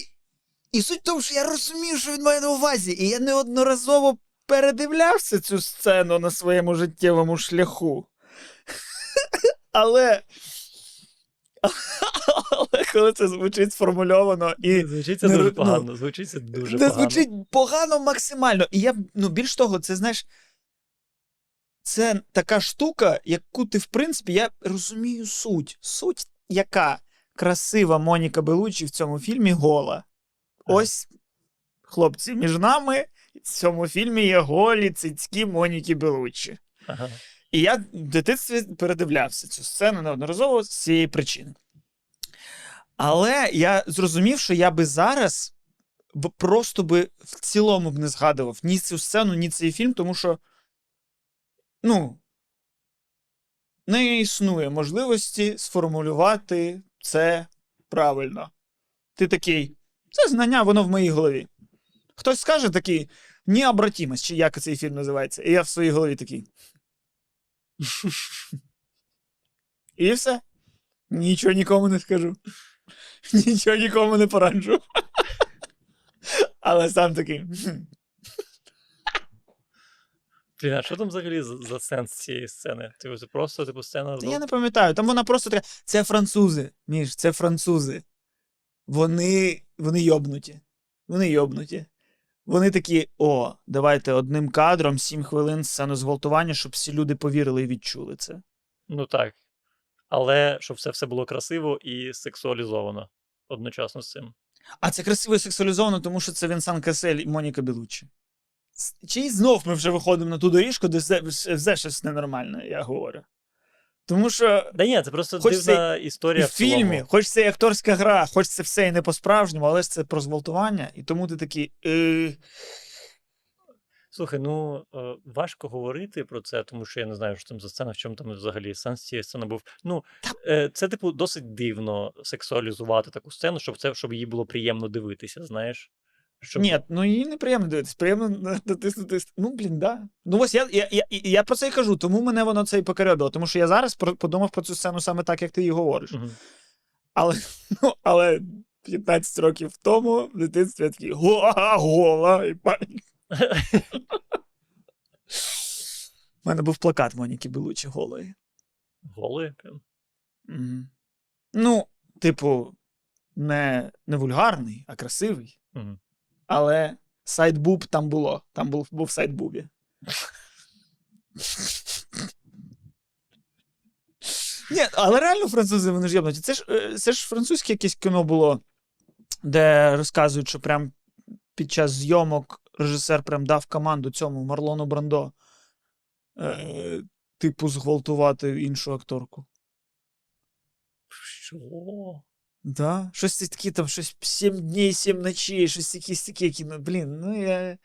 і суть в тому, що я розумію, що він має на увазі, і я неодноразово передивлявся цю сцену на своєму життєвому шляху. Але. Але коли це звучить сформульовано і Звучить це дуже ну, погано. Звучить це дуже це погано. звучить погано максимально. І я, ну, більш того, це знаєш. Це така штука, яку ти, в принципі, я розумію суть. Суть, яка красива Моніка Белучі в цьому фільмі гола. Ось, хлопці, між нами в цьому фільмі є голі цицькі Моніки Белучі. Ага. І я в дитинстві передивлявся цю сцену неодноразово з цієї причини. Але я зрозумів, що я би зараз просто би в цілому б не згадував ні цю сцену, ні цей фільм, тому що, ну, не існує можливості сформулювати це правильно. Ти такий, це знання, воно в моїй голові. Хтось скаже такий, необратимость, чи як цей фільм називається. І я в своїй голові такий. І все. Нічого нікому не скажу. Нічого нікому не пораджу. Але сам такий. Блін, а що там взагалі за, за сенс цієї сцени? Типу, це просто типу сцена. Та я не пам'ятаю. Там вона просто така. Це французи. Між, це французи. Вони, вони йобнуті. Вони йобнуті. Вони такі: о, давайте одним кадром, 7 хвилин сцену зґвалтування, щоб всі люди повірили і відчули це. Ну так. Але щоб це все було красиво і сексуалізовано одночасно з цим. А це красиво і сексуалізовано, тому що це Вінсан Касель і Моніка Белуччі. С- Чи знов ми вже виходимо на ту доріжку, де все щось ненормальне, я говорю. Тому що Да ні, це просто Хоч дивна і історія в фільмі, хоч це і акторська гра, хоч це все і не по-справжньому, але ж це про зґвалтування, і тому ти такий. Е... Слухай, ну е, важко говорити про це, тому що я не знаю, що там за сцена, в чому там взагалі сенс цієї сцени був. Ну, е, це, типу, досить дивно сексуалізувати таку сцену, щоб це щоб її було приємно дивитися, знаєш. Щоб... Ні, ну їй неприємно дивитися, приємно на- натиснути. Ну, блін, да. Ну ось я, я, я, я про це і кажу, тому мене воно це і покорьобило, тому що я зараз про- подумав про цю сцену саме так, як ти її говориш. Мгм. Але, ну, але 15 років тому в дитинстві я такий гола, гола. І па- У мене був плакат Моніки Белучі голої. Прям. Мгм. Ну, типу, не, не вульгарний, а красивий. Мгм. Але сайдбуб там було. Там був, був сайдбубі. Ні, але реально французи вони ж єбнуті. Це ж, е, це ж французьке якесь кіно було, де розказують, що прям під час зйомок режисер прям дав команду цьому Марлону Брандо. Е, типу, зґвалтувати іншу акторку. Що? Да? Щось такі там, щось 7 днів, 7 ночей, щось якісь такі кіно. Блін, ну я.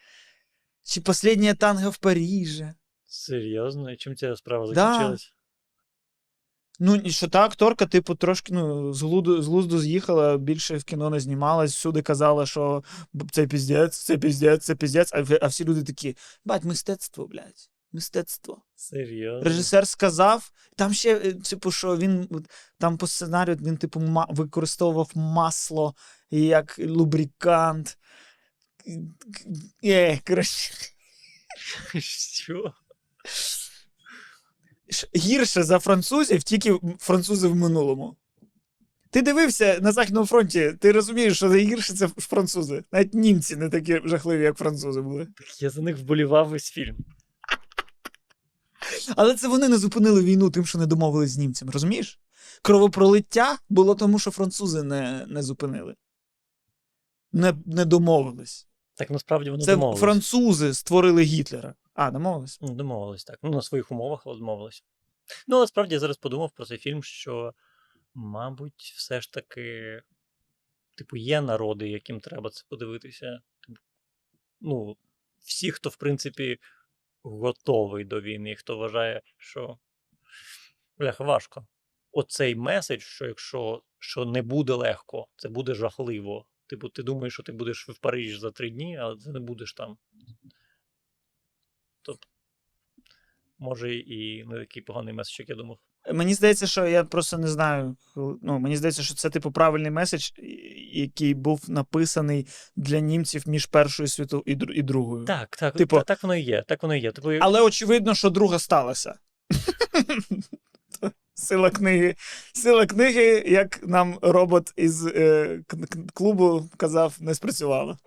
Чи «Последнє танго в Парижі. Серйозно? І чим ця справа Да. Ну, і що та акторка, типу, трошки ну, з глузду, з глузду з'їхала, більше в кіно не знімалась, всюди казала, що це піздець, це піздець, це піздець, а, а всі люди такі, бать, мистецтво, блядь, мистецтво. Серйозно? Режисер сказав, там ще, е, типу, що він там по сценарію він, типу, ма- використовував масло як лубрикант. Е, коротше, Що? гірше за французів, тільки французи в минулому. Ти дивився на Західному фронті, ти розумієш, що найгірше це французи. Навіть німці не такі жахливі, як французи були. Так я за них вболівав весь фільм. Але це вони не зупинили війну тим, що не домовились з німцями, розумієш? Кровопролиття було тому, що французи не, не зупинили. Не, не домовились. Так насправді вони Це домовились. французи створили Гітлера. А, домовились? Ну, Домовились так. Ну, на своїх умовах, але домовились. Ну, але справді я зараз подумав про цей фільм, що, мабуть, все ж таки, типу, є народи, яким треба це подивитися. Ну, всі, хто, в принципі, готовий до війни, хто вважає, що Блях, важко. Оцей меседж, що якщо що не буде легко, це буде жахливо. Типу, ти думаєш, що ти будеш в Парижі за три дні, але ти не будеш там. Тобто, може, і не такий поганий меседж, як я думав. Мені здається, що я просто не знаю. Ну, мені здається, що це типу правильний меседж, який був написаний для німців між Першою світовою і, і другою. Так, так, Типу- та- так воно і є. Так воно і є. Типу, Але очевидно, що друга сталася. Сила книги. Сила книги, як нам робот із е, клубу казав, не спрацювала.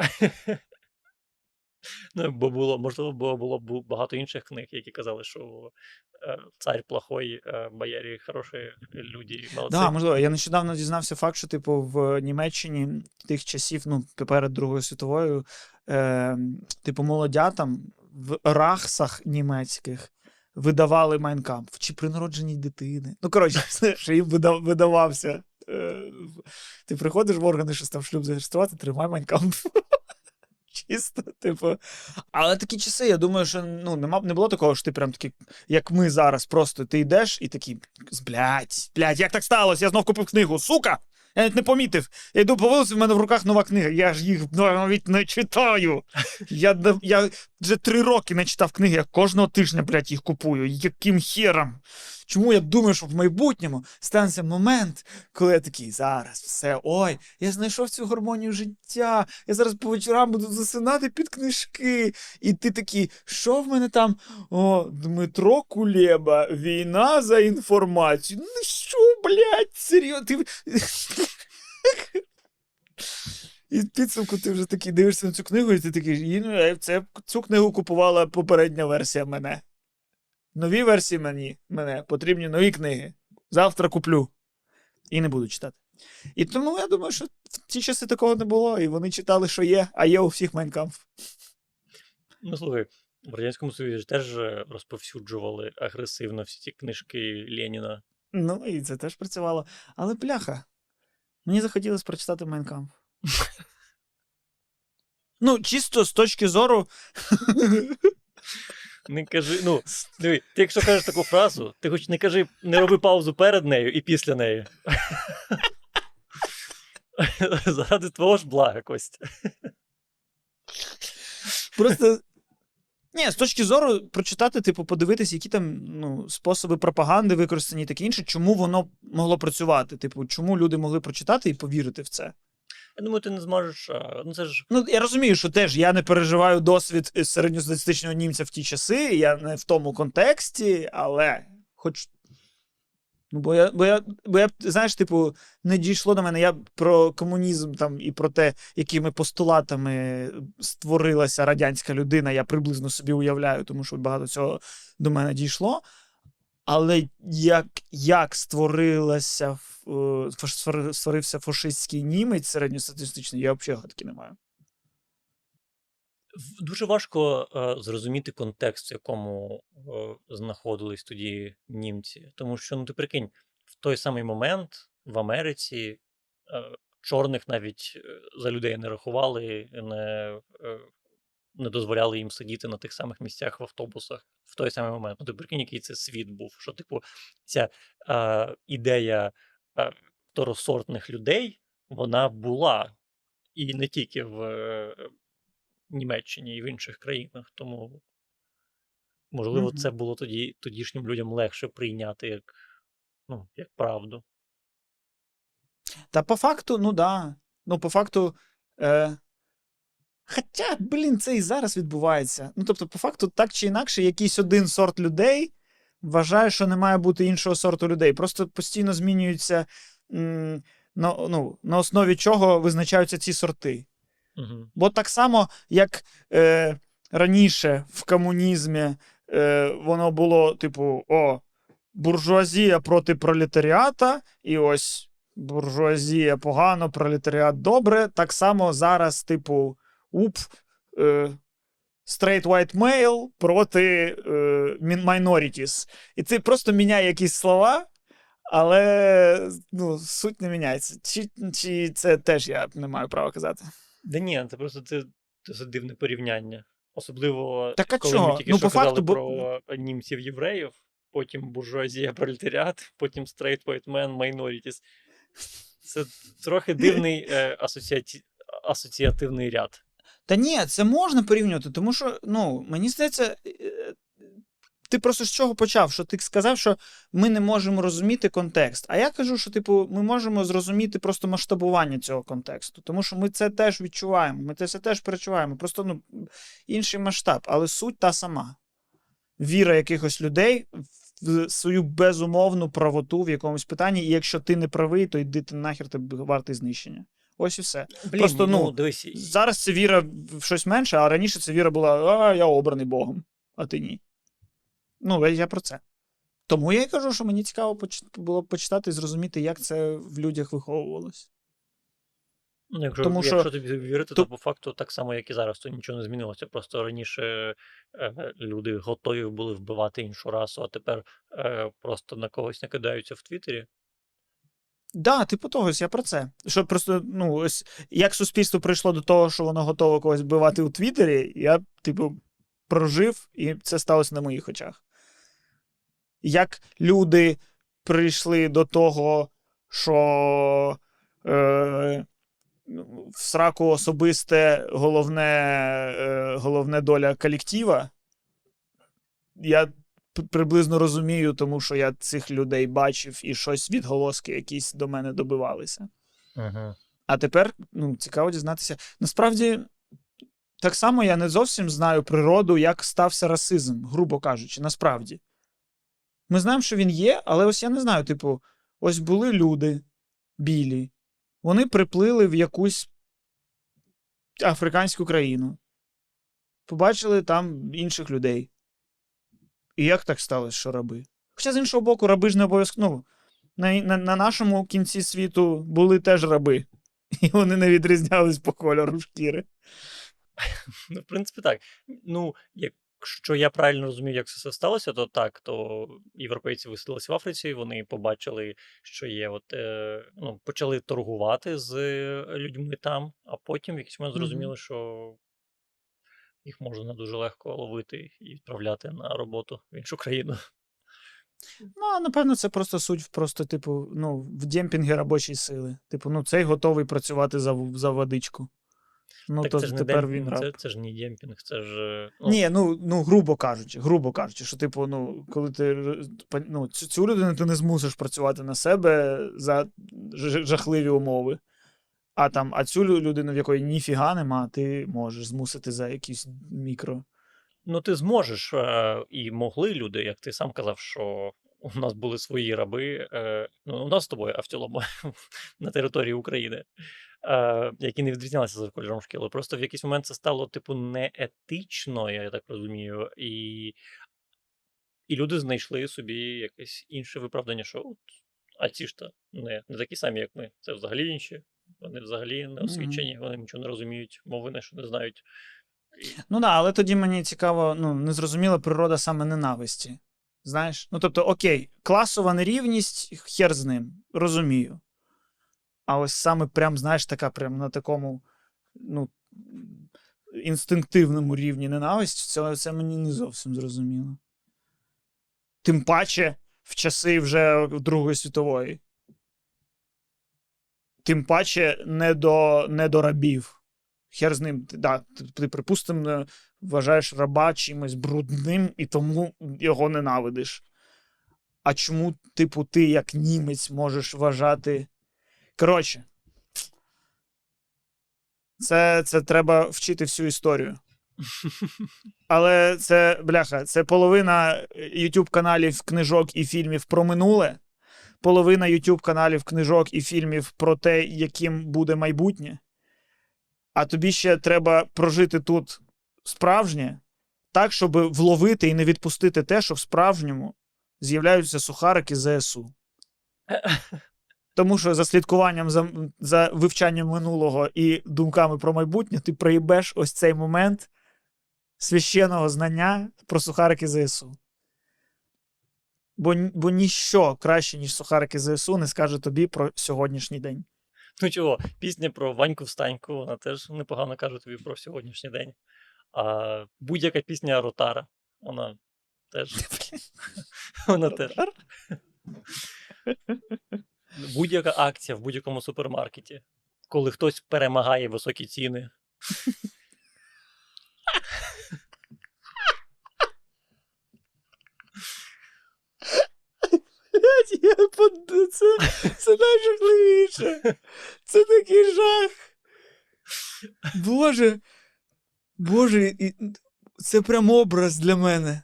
Ну, бо було, можливо, бо було б багато інших книг, які казали, що е, цар плохой, е, боярі хороші, люди молодці. Да, можливо. Я нещодавно дізнався факт, що типу в Німеччині тих часів, ну, перед Другою світовою, е, типу, молодятам в рагсах німецьких видавали Майнкамп чи при народженні дитини. Ну, коротше, що їм видавався. Е, ти приходиш в органи, що там шлюб зареєструвати, тримай Майнкамп. Чисто, типу. Але такі часи, я думаю, що ну, нема, не було такого, що ти прям такий, як ми зараз, просто ти йдеш і такий, блядь, блядь, як так сталося? Я знов купив книгу, сука! Я навіть не помітив. Я йду по вулиці, в мене в руках нова книга. Я ж їх навіть не читаю. Я, я вже три роки не читав книги, я кожного тижня, блядь, їх купую. Яким хером? Чому я думаю, що в майбутньому станеться момент, коли я такий, зараз все, ой, я знайшов цю гармонію життя, я зараз по вечорам буду засинати під книжки. І ти такий, що в мене там? О, Дмитро Кулеба, війна за інформацію. Ну що, блядь, серйозно? Ти... І в підсумку ти вже такий дивишся на цю книгу, і ти такий, «І, ну, це, цю книгу купувала попередня версія мене. Нові версії мені, мене потрібні нові книги. Завтра куплю. І не буду читати. І тому я думаю, що в ті часи такого не було, і вони читали, що є, а є у всіх Майнкамп. Ну, слухай, в Радянському Союзі ж теж е, розповсюджували агресивно всі ці книжки Леніна. Ну, і це теж працювало. Але бляха, мені захотілося прочитати Майнкамп. Ну, чисто з точки зору. Не кажи, ну, диви, ти якщо кажеш таку фразу, ти хоч не кажи, не роби паузу перед нею і після неї. Заради твого ж блага, Костя. Просто. Ні, з точки зору прочитати, типу, подивитися, які там ну, способи пропаганди використані і таке інше, чому воно могло працювати. Типу, чому люди могли прочитати і повірити в це. Я думаю, ти не зможеш. Ну, це ж Ну, я розумію, що теж я не переживаю досвід е, середньостатистичного німця в ті часи, я не в тому контексті, але хоч. Ну, бо я, бо я, бо я, знаєш, типу, не дійшло до мене. Я про комунізм там і про те, якими постулатами створилася радянська людина, я приблизно собі уявляю, тому що багато цього до мене дійшло. Але як, як створилася, е, створився фашистський німець середньостатистичний, я взагалі гадки не маю. дуже важко е, зрозуміти контекст, в якому е, знаходились тоді німці. Тому що, ну, ти прикинь, в той самий момент в Америці е, чорних навіть е, за людей не рахували, не, е, не дозволяли їм сидіти на тих самих місцях в автобусах в той самий момент. Ну, ти прикинь, який це світ був. Що, типу, ця е, ідея е, второсортних людей, вона була. І не тільки в е, Німеччині і в інших країнах. Тому, можливо, Мгм. це було тоді тодішнім людям легше прийняти як, ну, як правду. Та по факту, ну да. Ну, по факту. Е... Хоча, блін, це і зараз відбувається. Ну, тобто, по факту, так чи інакше, якийсь один сорт людей вважає, що не має бути іншого сорту людей. Просто постійно змінюються м, на, ну, на основі чого визначаються ці сорти. Угу. Бо так само, як е, раніше в комунізмі е, воно було, типу, о, буржуазія проти пролетаріата, і ось буржуазія погано, пролетаріат добре. Так само зараз, типу, уп, е, straight white male проти е, minorities. І це просто міняє якісь слова. Але ну, суть не міняється. Чи, чи це теж я не маю права казати? Да ні, це просто це досить дивне порівняння. Особливо, Так а коли чого? ми тільки Ну, що по факту, казали бо- німців євреїв, потім буржуазія пролетаріат, потім straight white man, minorities. Це трохи дивний е, асоціаті... асоціативний ряд. Та ні, це можна порівнювати, тому що, ну, мені здається, е, ти просто з чого почав? Що ти сказав, що ми не можемо розуміти контекст. А я кажу, що, типу, ми можемо зрозуміти просто масштабування цього контексту, тому що ми це теж відчуваємо, ми це теж перечуваємо. Просто ну, інший масштаб, але суть та сама. Віра якихось людей в свою безумовну правоту в якомусь питанні, і якщо ти не правий, то йди ти нахер ти вартий знищення. Ось і все. Блін, Просто, ну, ну, дивись, Зараз це віра в щось менше, а раніше це віра була, а я обраний Богом, а ти ні. Ну, я про це. Тому я й кажу, що мені цікаво було почитати і зрозуміти, як це в людях виховувалось. Ну, якщо, Тому що- якщо тобі вірити, то- то по факту так само, як і зараз, то нічого не змінилося. Просто раніше е, люди готові були вбивати іншу расу, а тепер е, просто на когось накидаються в Твіттері. Да, типу того, я про це. Що просто, ну, ось як суспільство прийшло до того, що воно готове когось вбивати у Твіттері, я, типу, прожив, і це сталося на моїх очах. Як люди прийшли до того, що е, в сраку особисте головне, е, головне доля колектива, я приблизно розумію, тому що я цих людей бачив і щось відголоски якісь до мене добивалися. Угу. А тепер ну, цікаво дізнатися. Насправді, так само я не зовсім знаю природу, як стався расизм, грубо кажучи, насправді. Ми знаємо, що він є, але ось я не знаю, типу, ось були люди білі, вони приплили в якусь африканську країну, побачили там інших людей. І як так сталося, що раби? Хоча з іншого боку, раби ж не обов'язково. Ну, на, на, на нашому кінці світу були теж раби, і вони не відрізнялись по кольору шкіри. Ну, в принципі, так. Ну, якщо я правильно розумію, як це все сталося, то так, то європейці виселилися в Африці, вони побачили, що є, от, е, ну, почали торгувати з людьми там, а потім в якийсь момент зрозуміли, що їх можна дуже легко ловити і відправляти на роботу в іншу країну. Ну, напевно, це просто суть в просто, типу, ну, в демпінгі робочої сили. Типу, ну, цей готовий працювати за, за водичку. Ну, так то це ж тепер демпінг, він раб. це, це ж не демпінг, це ж. Ну, Ні, ну, ну, грубо кажучи, грубо кажучи, що, типу, ну, коли ти ну, цю, цю людину ти не змусиш працювати на себе за ж- жахливі умови. А там, а цю людину, в якої ніфіга нема, ти можеш змусити за якісь мікро. Ну, ти зможеш, е, і могли люди, як ти сам казав, що у нас були свої раби, е, ну, у нас з тобою, а на території України, е, які не відрізнялися за кольором шкіли. Просто в якийсь момент це стало, типу, неетично, я так розумію, і, і люди знайшли собі якесь інше виправдання, що от, а ці ж то не, не такі самі, як ми. Це взагалі інші. Вони взагалі не освічені, вони нічого не розуміють, мови не що не знають. Ну да, але тоді мені цікаво, ну, незрозуміла природа саме ненависті. Знаєш? Ну, тобто, окей, класова нерівність, хер з ним, розумію. А ось саме прям, знаєш, така прям на такому, ну, інстинктивному рівні ненависті, це, це мені не зовсім зрозуміло. Тим паче в часи вже Другої світової. Тим паче не до, не до рабів. Хер з ним, да, ти припустимо, вважаєш раба чимось брудним і тому його ненавидиш. А чому, типу, ти, як німець, можеш вважати. Коротше, це, це треба вчити всю історію. Але це, бляха, це половина YouTube каналів, книжок і фільмів про минуле, половина YouTube каналів, книжок і фільмів про те, яким буде майбутнє. А тобі ще треба прожити тут справжнє, так, щоб вловити і не відпустити те, що в справжньому з'являються сухарики ЗСУ. Тому що за слідкуванням за, за вивчанням минулого і думками про майбутнє, ти проїбеш ось цей момент священного знання про сухарики ЗСУ. Бо, бо ніщо краще, ніж сухарики ЗСУ, не скаже тобі про сьогоднішній день. Ну чого, пісня про Ваньку Встаньку, вона теж непогано каже тобі про сьогоднішній день. А будь-яка пісня Ротара, вона теж. Вона теж. Будь-яка акція в будь-якому супермаркеті, коли хтось перемагає високі ціни. Блядь, я под... це, це найжахливіше. Це такий жах. Боже. Боже, це прям образ для мене.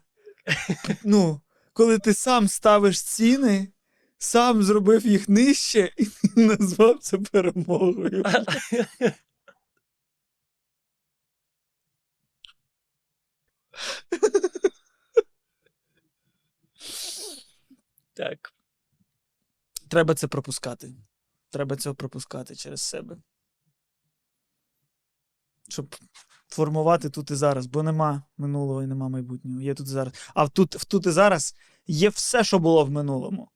Ну, коли ти сам ставиш ціни, сам зробив їх нижче і назвав це перемогою. Так. Треба це пропускати. Треба цього пропускати через себе. Щоб формувати тут і зараз, бо нема минулого і нема майбутнього. Є тут і зараз. А тут, в тут і зараз є все, що було в минулому.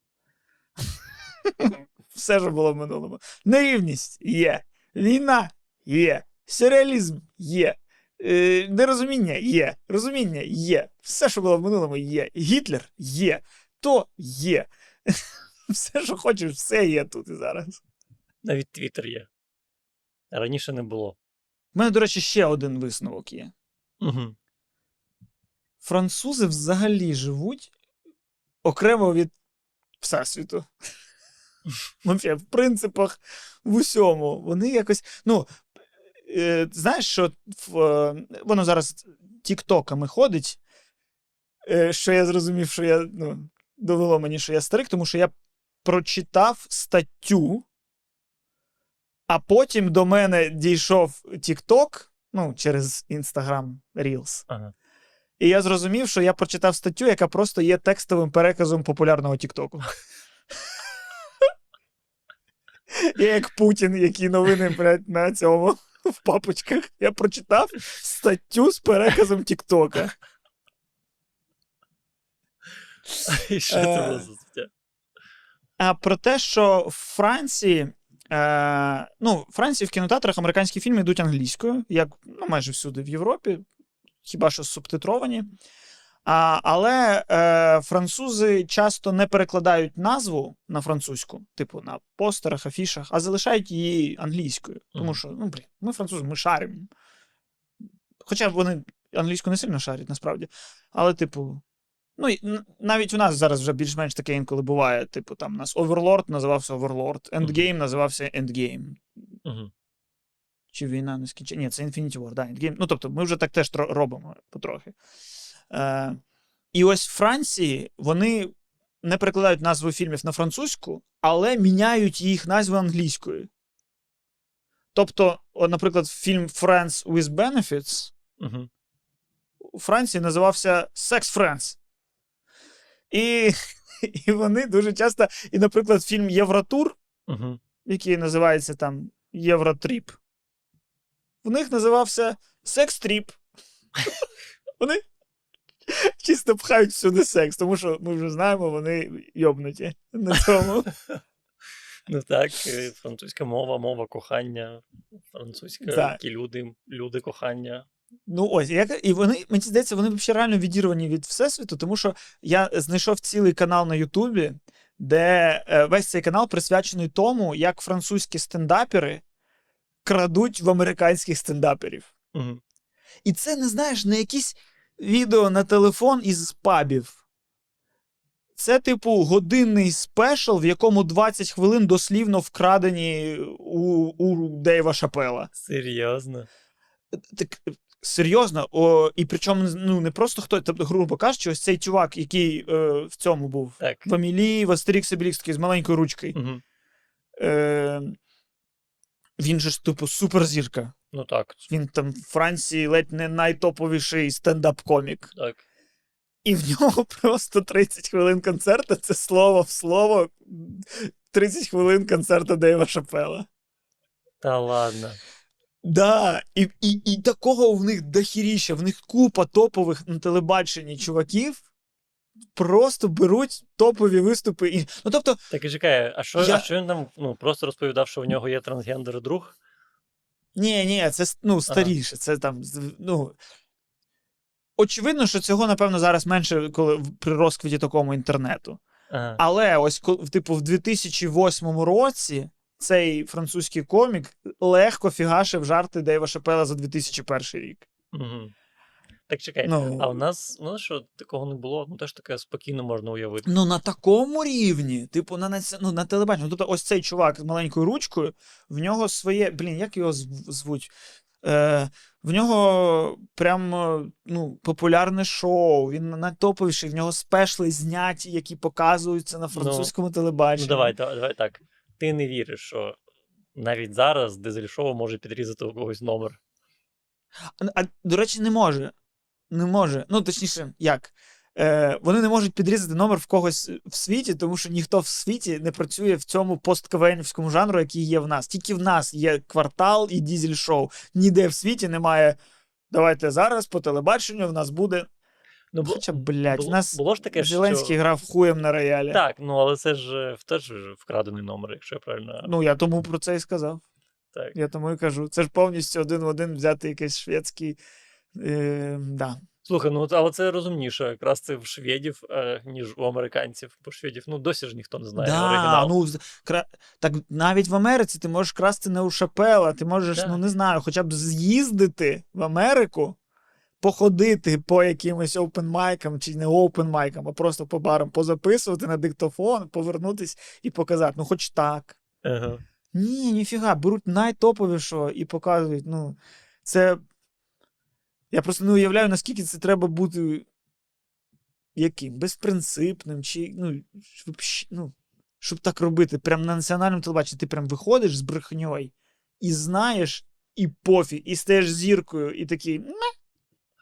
Все, що було в минулому. Нерівність є. Війна є. Сюрреалізм є. Е, нерозуміння є. Розуміння є. Все, що було в минулому, є. Гітлер є. То є. Все, що хочеш, все є тут і зараз. Навіть Твіттер є. Раніше не було. У мене, до речі, ще один висновок є. Угу. Французи взагалі живуть окремо від Всесвіту. Вообще, в принципах, в усьому. Вони якось. Ну, е, знаєш, що в, е, воно зараз тіктоками ходить, е, що я зрозумів, що я. Ну, довело мені, що я старик, тому що я прочитав статтю, а потім до мене дійшов TikTok, ну, через Instagram Reels. Ага. І я зрозумів, що я прочитав статтю, яка просто є текстовим переказом популярного Тіктоку. Я як Путін, які новини блядь, на цьому в папочках. Я прочитав статтю з переказом Тіктока. І що це Е, було за про те, що в Франції. Е, ну, в Франції в кінотеатрах американські фільми йдуть англійською, як ну, майже всюди в Європі, хіба що субтитровані. А, але е, французи часто не перекладають назву на французьку, типу на постерах, афішах, а залишають її англійською. Тому що, ну, блін, ми французи, ми шаримо. Хоча вони англійську не сильно шарять, насправді. Але, типу, ну, навіть у нас зараз вже більш-менш таке інколи буває. Типу, там у нас Overlord називався Overlord, Endgame називався Endgame. Угу. Чи війна не скінчена? Ні, це Infinity War, да, Endgame. Ну, тобто, ми вже так теж робимо потрохи. Е, і ось в Франції вони не перекладають назви фільмів на французьку, але міняють їх назви англійською. Тобто, от, наприклад, фільм Friends with Benefits Угу. у Франції називався Sex Friends. І, і вони дуже часто. І, наприклад, фільм Євротур, Угу. який називається там Eurotrip, в них називався Sex Trip. Вони чисто пхають всюди секс, тому що ми вже знаємо, вони йобнуті на цьому. Ну так, е, французька мова, мова кохання, французька Так. люди, люди кохання. Ну ось, як, і вони, мені здається, вони взагалі реально відірвані від Всесвіту, тому що я знайшов цілий канал на Ютубі, де е, весь цей канал присвячений тому, як французькі стендапери крадуть в американських стендаперів. Угу. І це не знаєш не якісь відео на телефон із пабів. Це, типу, годинний спешл, в якому 20 хвилин дослівно вкрадені у, у Дейва Шапела. Серйозно. Так, Серйозно, о, і причому ну, не просто хто, тобто, грубо кажучи, ось цей чувак, який е, в цьому був Так. в Амілі, в Астерікс Обелікс, такий з маленькою ручкою. Угу. Е, він же ж, типу, суперзірка. Ну так, Він там в Франції ледь не найтоповіший стендап-комік. так. І в нього просто 30 хвилин концерту це слово в слово. 30 хвилин концерту Дейва Шапела. Та ладно. Да, і, і, і такого в них дохіріща, в них купа топових на телебаченні чуваків. Просто беруть топові виступи. І... Ну, тобто, Так і чекає, а що, Я- а що він там ну, просто розповідав, що в нього є трансгендер друг? ні, ні, це ну, старіше. Це там. Ну, очевидно, що цього, напевно, зараз менше, коли при розквіті такому інтернету. Ага. Але ось типу, в 2008 році цей французький комік легко фігашив жарти Дейва Шапела за 2001 рік. Угу. Так чекай, Ну, а у нас, ну що, такого не було, ну теж таке спокійно можна уявити. ну на такому рівні, типу, на, наці- ну, на телебаченні. Тобто, ось цей чувак з маленькою ручкою, в нього своє. Блін, як його звуть? Е, в нього прям е, ну, популярне шоу, він найтоповіший, в нього спешли зняті, які показуються на французькому телебаченні. Ну давай, давай так. Ти не віриш, що навіть зараз дизель шоу може підрізати у когось номер. А, до речі, не може. Не може. Ну, точніше, як? Е, вони не можуть підрізати номер в когось в світі, тому що ніхто в світі не працює в цьому посткавенівському жанру, який є в нас. Тільки в нас є квартал і дізель шоу. Ніде в світі немає. Давайте зараз по телебаченню в нас буде. Ну, бу- Хоча, блядь, було, нас було ж таке, Зеленський що... грав хуєм на роялі. Так, ну але це ж е, теж вкрадений номер, якщо я правильно. Ну, я тому про це і сказав. так. Я тому і кажу. Це ж повністю один в один взяти якийсь шведський. Е, да. Слухай, ну але це розумніше, якраз це в шведів, е, ніж у американців, бо шведів, ну досі ж ніхто не знає Да, оригінал. ну, кра... Так навіть в Америці ти можеш красти не у Шапела, ти можеш, Так. ну не знаю, хоча б з'їздити в Америку, походити по якимось опенмайкам чи не опенмайкам, а просто по барам, позаписувати на диктофон, повернутись і показати. Ну, хоч так. Ага. Ні, ніфіга, беруть найтоповішого і показують. Ну, це. Я просто не уявляю, наскільки це треба бути яким? Безпринципним, чи. Ну, ну, щоб так робити. Прям на національному телебаченні ти прям виходиш з брехньою і знаєш, і пофі, і стаєш зіркою, і такий.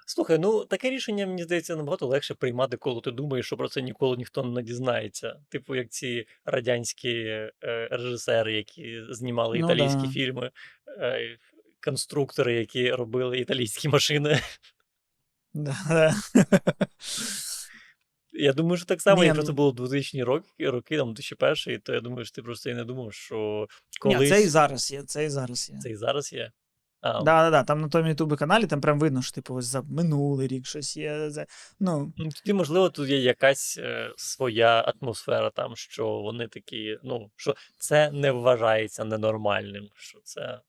«М, Слухай, ну таке рішення, мені здається, набагато легше приймати, коли ти думаєш, що про це ніколи ніхто не дізнається. Типу, як ці радянські е, режисери, які знімали Ну італійські да. фільми, е, конструктори, які робили італійські машини. Да. Я думаю, що так само, якщо це було 2000 роки, роки там 2001, то я думаю, що ти просто і не думав, що Ні, це і зараз є, це і зараз є. це і зараз є. А, Да, да, да. Там на тому ютубі каналі там прям видно, що типу ось за минулий рік щось є. за- Ну, Ну, тоді, можливо, тут є якась е, своя атмосфера там, що вони такі, ну, що це не вважається ненормальним, що це.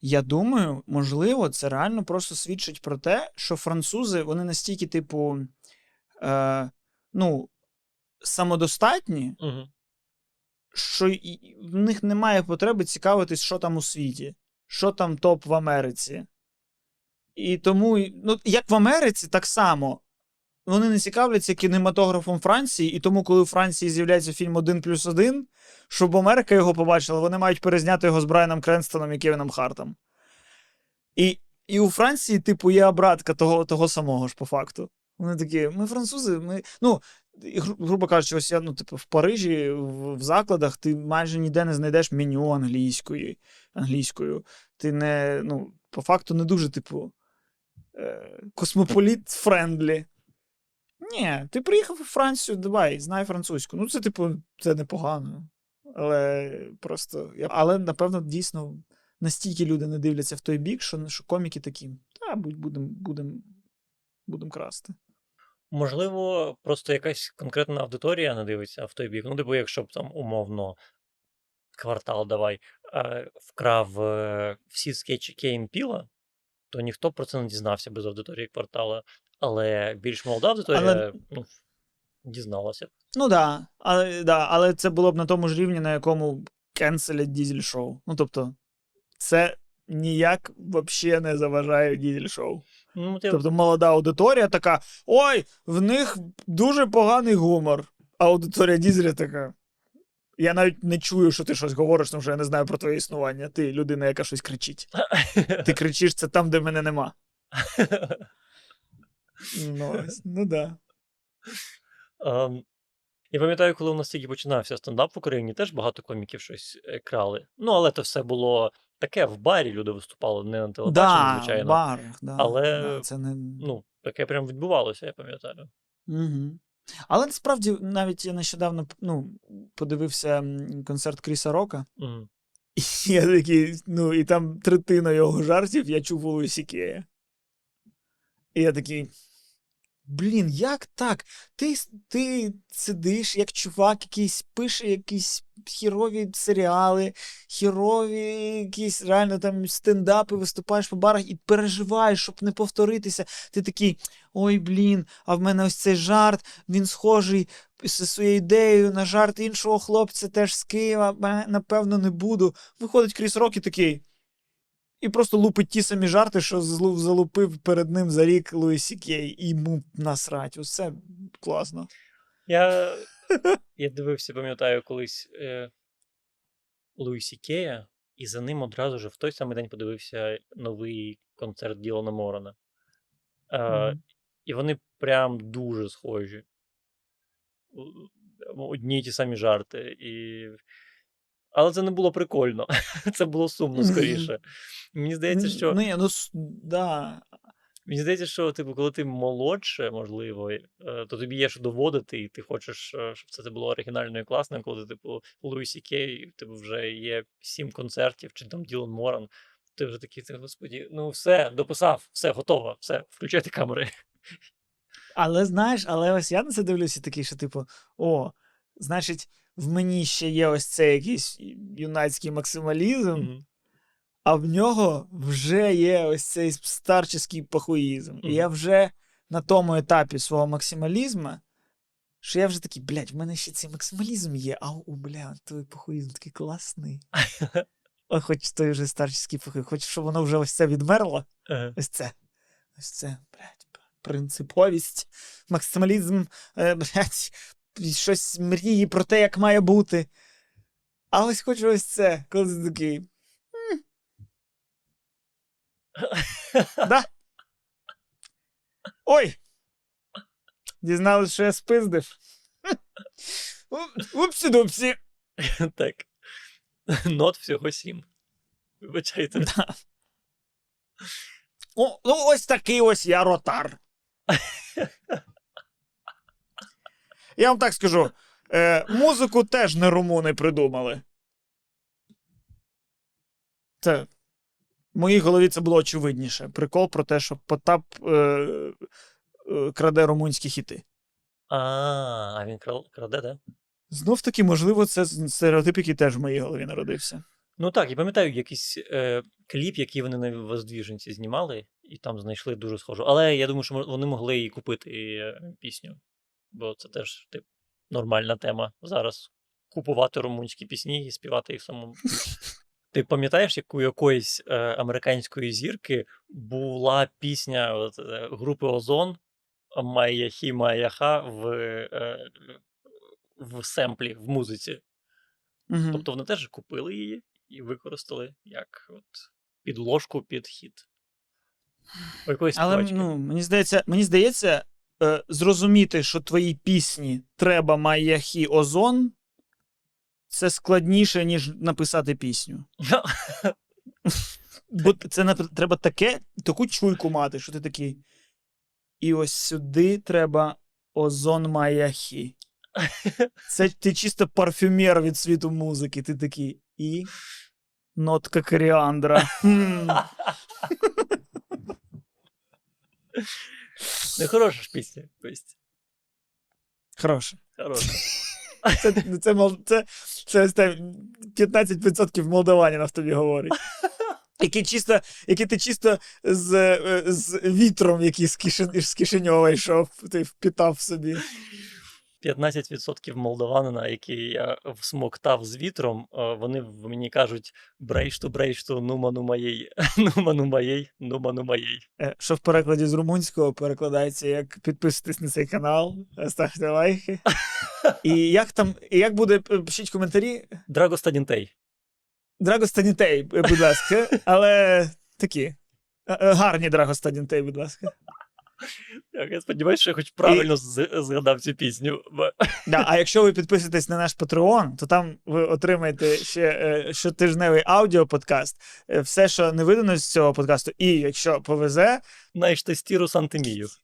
Я думаю, можливо, це реально просто свідчить про те, що французи вони настільки, типу, е, ну, самодостатні, Угу. що в них немає потреби цікавитись, що там у світі, що там топ в Америці. І тому, ну, як в Америці, так само. Вони не цікавляться кінематографом Франції, і тому, коли у Франції з'являється фільм «Один плюс один, щоб Америка його побачила, вони мають перезняти його з Брайаном Кренстоном і Кевіном Хартом. І, і у Франції, типу, є обратка того, того самого ж по факту. Вони такі, ми французи, ми. Ну, і, грубо кажучи, ось я, ну, типу, в Парижі, в, в закладах, ти майже ніде не знайдеш меню англійської, англійською. Ти не, ну, по факту не дуже, типу, е, космополіт friendly. Ні, ти приїхав у Францію, давай, знай французьку. Ну, це, типу, це непогано. Але просто. Але, напевно, дійсно настільки люди не дивляться в той бік, що, що коміки такі. Та, будемо будем, будем красти. Можливо, просто якась конкретна аудиторія не дивиться в той бік. Ну, типу, якщо б там умовно квартал давай вкрав е, всі скетчі Кейн Піла, то ніхто про це не дізнався без аудиторії квартала. Але більш молода аудиторія Але- ну, дізналася. б. Ну да, але, да, але це було б на тому ж рівні, на якому кенселять дізель шоу. Ну тобто, це ніяк взагалі не заважає дізель шоу. Ну, ти... Тобто молода аудиторія така: ой, в них дуже поганий гумор. А аудиторія дізеля така. Я навіть не чую, що ти щось говориш, тому що я не знаю про твоє існування. Ти людина, яка щось кричить. Ти кричиш це там, де мене нема. Ну, ну да. Ем, Я пам'ятаю, коли у нас тільки починався стендап в Україні, теж багато коміків щось е, крали. Ну, але це все було таке в барі, люди виступали, не на телебаченні, Да, в звичайно. барах, да, Але, да, це не... Ну, таке прям відбувалося, я пам'ятаю. Угу. Але насправді навіть я нещодавно ну, подивився концерт Кріса Рока, Мгм. і я такий, ну, і там третина його жартів я чув у Луїсі І я такий. Блін, як так? Ти, ти сидиш, як чувак, якийсь пише якісь хірові серіали, хірові якісь реально там стендапи, виступаєш по барах і переживаєш, щоб не повторитися. Ти такий, ой, блін, а в мене ось цей жарт, він схожий зі своєю ідеєю на жарт іншого хлопця теж з Києва, напевно, не буду. Виходить Кріс Рок і такий. І просто лупить ті самі жарти, що залупив перед ним за рік Луїсі Кей, і йому насрать. Усе класно. Я, я дивився, пам'ятаю, колись е, Луїсі Кея, і за ним одразу ж в той самий день подивився новий концерт Ділана Морона. Е, Мгм. І вони прям дуже схожі. Одні й ті самі жарти. І... Але це не було прикольно. Це було сумно скоріше. Мені здається, Ну, що Ну, ні, ну, да. Мені здається, що типу, коли ти молодше, можливо, е, то тобі є що доводити, і ти хочеш, е, щоб це було оригінально і класно, коли ти, типу, Луїсі Кей, в тебе вже є сім концертів, чи там Ділан Моран. Ти вже такий, ти, господі, ну все, дописав, все, готово, все, включайте камери. Але знаєш, але ось я на це дивлюся такий, що, типу, о, значить, в мені ще є ось цей якийсь юнацький максималізм, Мгм. а в нього вже є ось цей старческий похуїзм. І я вже на тому етапі свого максималізму, що я вже такий, блядь, в мене ще цей максималізм є, а у, бля, той похуїзм такий класний. О, хоч той вже старческий похуїзм, хоч щоб воно вже ось це відмерло. Е, Ось це. Ось це, блядь, принциповість, максималізм, е, блядь, щось мрії про те, як має бути. А ось хочу ось це, коли ти такий. Да. Ой! Дізнались, що я спиздив. Упсі-дупсі. Так. Нот всього сім. Вибачайте. Да. О, ну, ось такий ось я ротар. Я вам так скажу: е, музику теж не румуни придумали. Це в моїй голові це було очевидніше. Прикол про те, що Потап е, е, краде румунські хіти. А, а він краде, да? Знов таки, можливо, це стереотип, який теж в моїй голові народився. Ну так, я пам'ятаю якийсь е, кліп, який вони на Воздвіженці знімали, і там знайшли дуже схожу. Але я думаю, що вони могли і купити е, пісню. Бо це теж тип, нормальна тема зараз. Купувати румунські пісні і співати їх самому. Ти пам'ятаєш, як у якоїсь е, американської зірки була пісня от, е, групи Озон Майя Хі Майя Ха в, е, в семплі, в музиці. Угу. Тобто вони теж купили її і використали як от підложку під хіт. У Але ну, мені здається, мені здається, е, зрозуміти, що твої пісні треба маяхі озон, це складніше, ніж написати пісню. Бо це треба таке, таку чуйку мати, що ти такий. І ось сюди треба озон маяхі. Це ти чисто парфюмер від світу музики. Ти такий. І нотка коріандра. Не хороша ж пісня. Тобто, Хороша. хороша. Це, це, мол- це, це, ось 15% молдаванінів тобі говорить. Які, чисто, які ти чисто з, е, з вітром, який з, Кишин, з Кишиньова йшов, ти впітав собі. 15% молдаванина, який я всмоктав з вітром, е, вони мені кажуть брейшту, брейшту, нума нума єй, нума нума єй, нума нума єй. Е, Що в перекладі з румунського перекладається як підписуйтесь на цей канал, ставте лайки. І як там, і як буде, е, пишіть коментарі. Драго Стадінтей. Драго Станітей, е, будь ласка, але такі. е, е, Гарні Драго Станітей, будь ласка. Я сподіваюся, що я хоч правильно і... згадав цю пісню. Да, а якщо ви підписуєтесь на наш Patreon, то там ви отримаєте ще е, щотижневий аудіоподкаст, е, все, що не видано з цього подкасту, і якщо повезе, Знаєш, тестіру Сантимію.